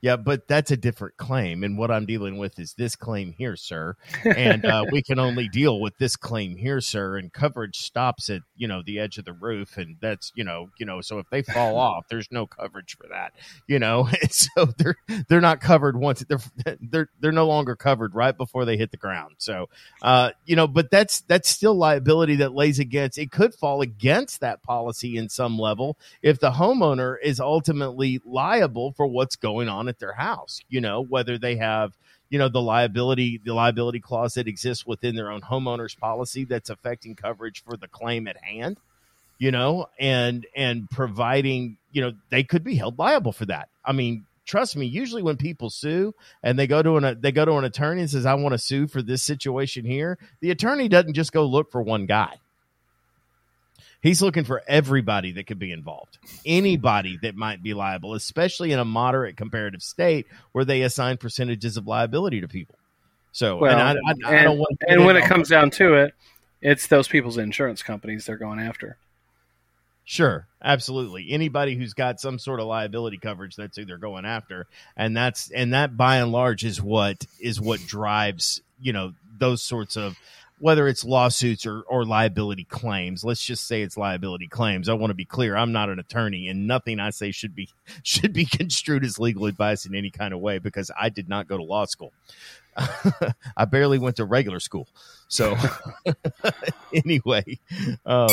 Speaker 3: Yeah, but that's a different claim. And what I'm dealing with is this claim here, sir. And uh, we can only deal with this claim here, sir. And coverage stops at, you know, the edge of the roof. And that's, you know, you know, so if they fall off, there's no coverage for that, you know. And so they're they're not covered once they're they're they're no longer covered right before they hit the ground. So uh, you know, but that's that's still liability that lays against it could fall against that policy in some level if the homeowner is ultimately liable for what's going on at their house you know whether they have you know the liability the liability clause that exists within their own homeowners policy that's affecting coverage for the claim at hand you know and and providing you know they could be held liable for that. I mean trust me usually when people sue and they go to an they go to an attorney and says i want to sue for this situation here the attorney doesn't just go look for one guy He's looking for everybody that could be involved, anybody that might be liable, especially in a moderate comparative state where they assign percentages of liability to people. So,
Speaker 4: Well,
Speaker 3: and I, I, I
Speaker 4: and,
Speaker 3: don't want to
Speaker 4: and when it comes down to it, it's those people's insurance companies they're going after.
Speaker 3: Sure, absolutely. Anybody who's got some sort of liability coverage, that's who they're going after, and that's and that by and large is what is what drives you know those sorts of whether it's lawsuits or, or liability claims. Let's just say it's liability claims. I want to be clear. I'm not an attorney, and nothing I say should be should be construed as legal advice in any kind of way because I did not go to law school. I barely went to regular school. So anyway, um,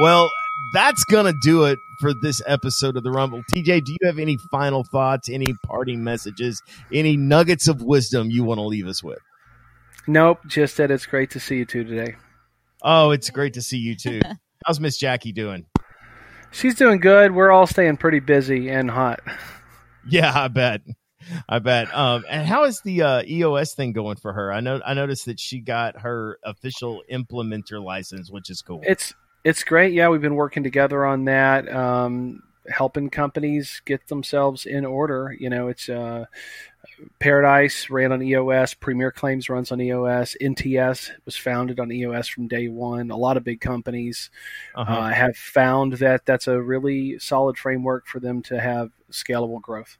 Speaker 3: well, that's gonna do it for this episode of the Rumble. TJ, do you have any final thoughts, any parting messages, any nuggets of wisdom you want to leave us with?
Speaker 4: Nope, just that it's great to see you two today.
Speaker 3: Oh, it's great to see you too. How's Miss Jackie doing?
Speaker 4: She's doing good. We're all staying pretty busy and hot.
Speaker 3: Yeah, I bet. I bet. Um, and how is the uh, EOS thing going for her? I know I noticed that she got her official implementer license, which is cool.
Speaker 4: It's it's great. Yeah, we've been working together on that, um, helping companies get themselves in order. You know, it's uh, Paradise ran on EOS, Premier Claims runs on EOS, NTS was founded on EOS from day one. A lot of big companies
Speaker 3: Uh-huh.
Speaker 4: uh, have found that that's a really solid framework for them to have scalable growth.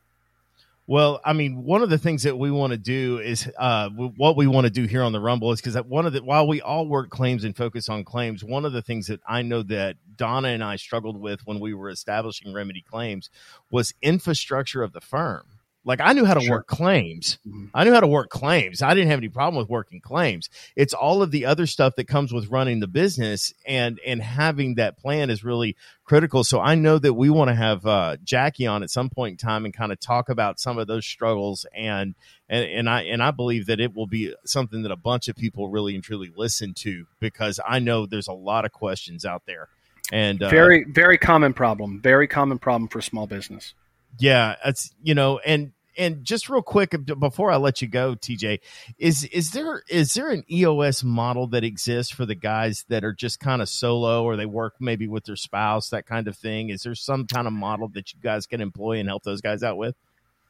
Speaker 3: Well, I mean, one of the things that we want to do is uh, what we want to do here on the Rumble is because one of the while we all work claims and focus on claims, one of the things that I know that Donna and I struggled with when we were establishing Remedy Claims was infrastructure of the firm. Like I knew how to
Speaker 4: Sure.
Speaker 3: work claims.
Speaker 4: Mhm.
Speaker 3: I knew how to work claims. I didn't have any problem with working claims. It's all of the other stuff that comes with running the business and and having that plan is really critical. So I know that we want to have uh, Jackie on at some point in time and kind of talk about some of those struggles and and and I and I believe that it will be something that a bunch of people really and truly listen to because I know there's a lot of questions out there. And uh,
Speaker 4: Very very common problem. Very common problem for small business.
Speaker 3: Yeah, it's you know, and and just real quick before I let you go, TJ, is is there is there an EOS model that exists for the guys that are just kind of solo or they work maybe with their spouse, that kind of thing? Is there some kind of model that you guys can employ and help those guys out with?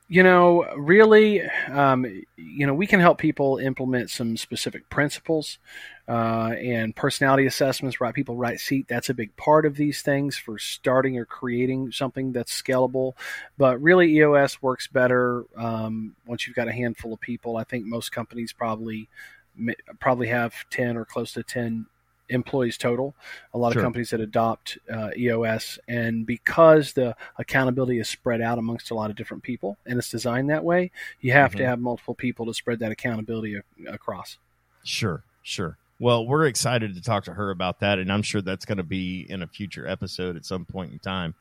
Speaker 4: You know, really, um, you know, we can help people implement some specific principles uh, and personality assessments. Right, people right seat. That's a big part of these things for starting or creating something that's scalable. But really, EOS works better um, once you've got a handful of people. I think most companies probably probably have ten or close to ten employees total. A lot
Speaker 3: Sure.
Speaker 4: of companies that adopt uh, EOS, and because the accountability is spread out amongst a lot of different people, and it's designed that way, you have to
Speaker 3: Mhm.
Speaker 4: have multiple people to spread that accountability across.
Speaker 3: Sure, sure. Well, we're excited to talk to her about that, and I'm sure that's going to be in a future episode at some point in time.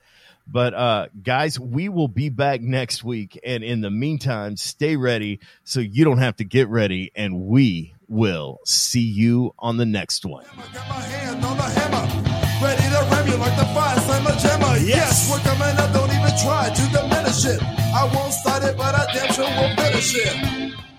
Speaker 3: But uh, guys, we will be back next week, and in the meantime, stay ready so you don't have to get ready, and we will see you on the next one.
Speaker 2: I got my hand on the hammer, ready to ram you like the fire slammer jammer. Yes, we're coming up, don't even try to diminish it. I won't start it, but I damn sure will finish it.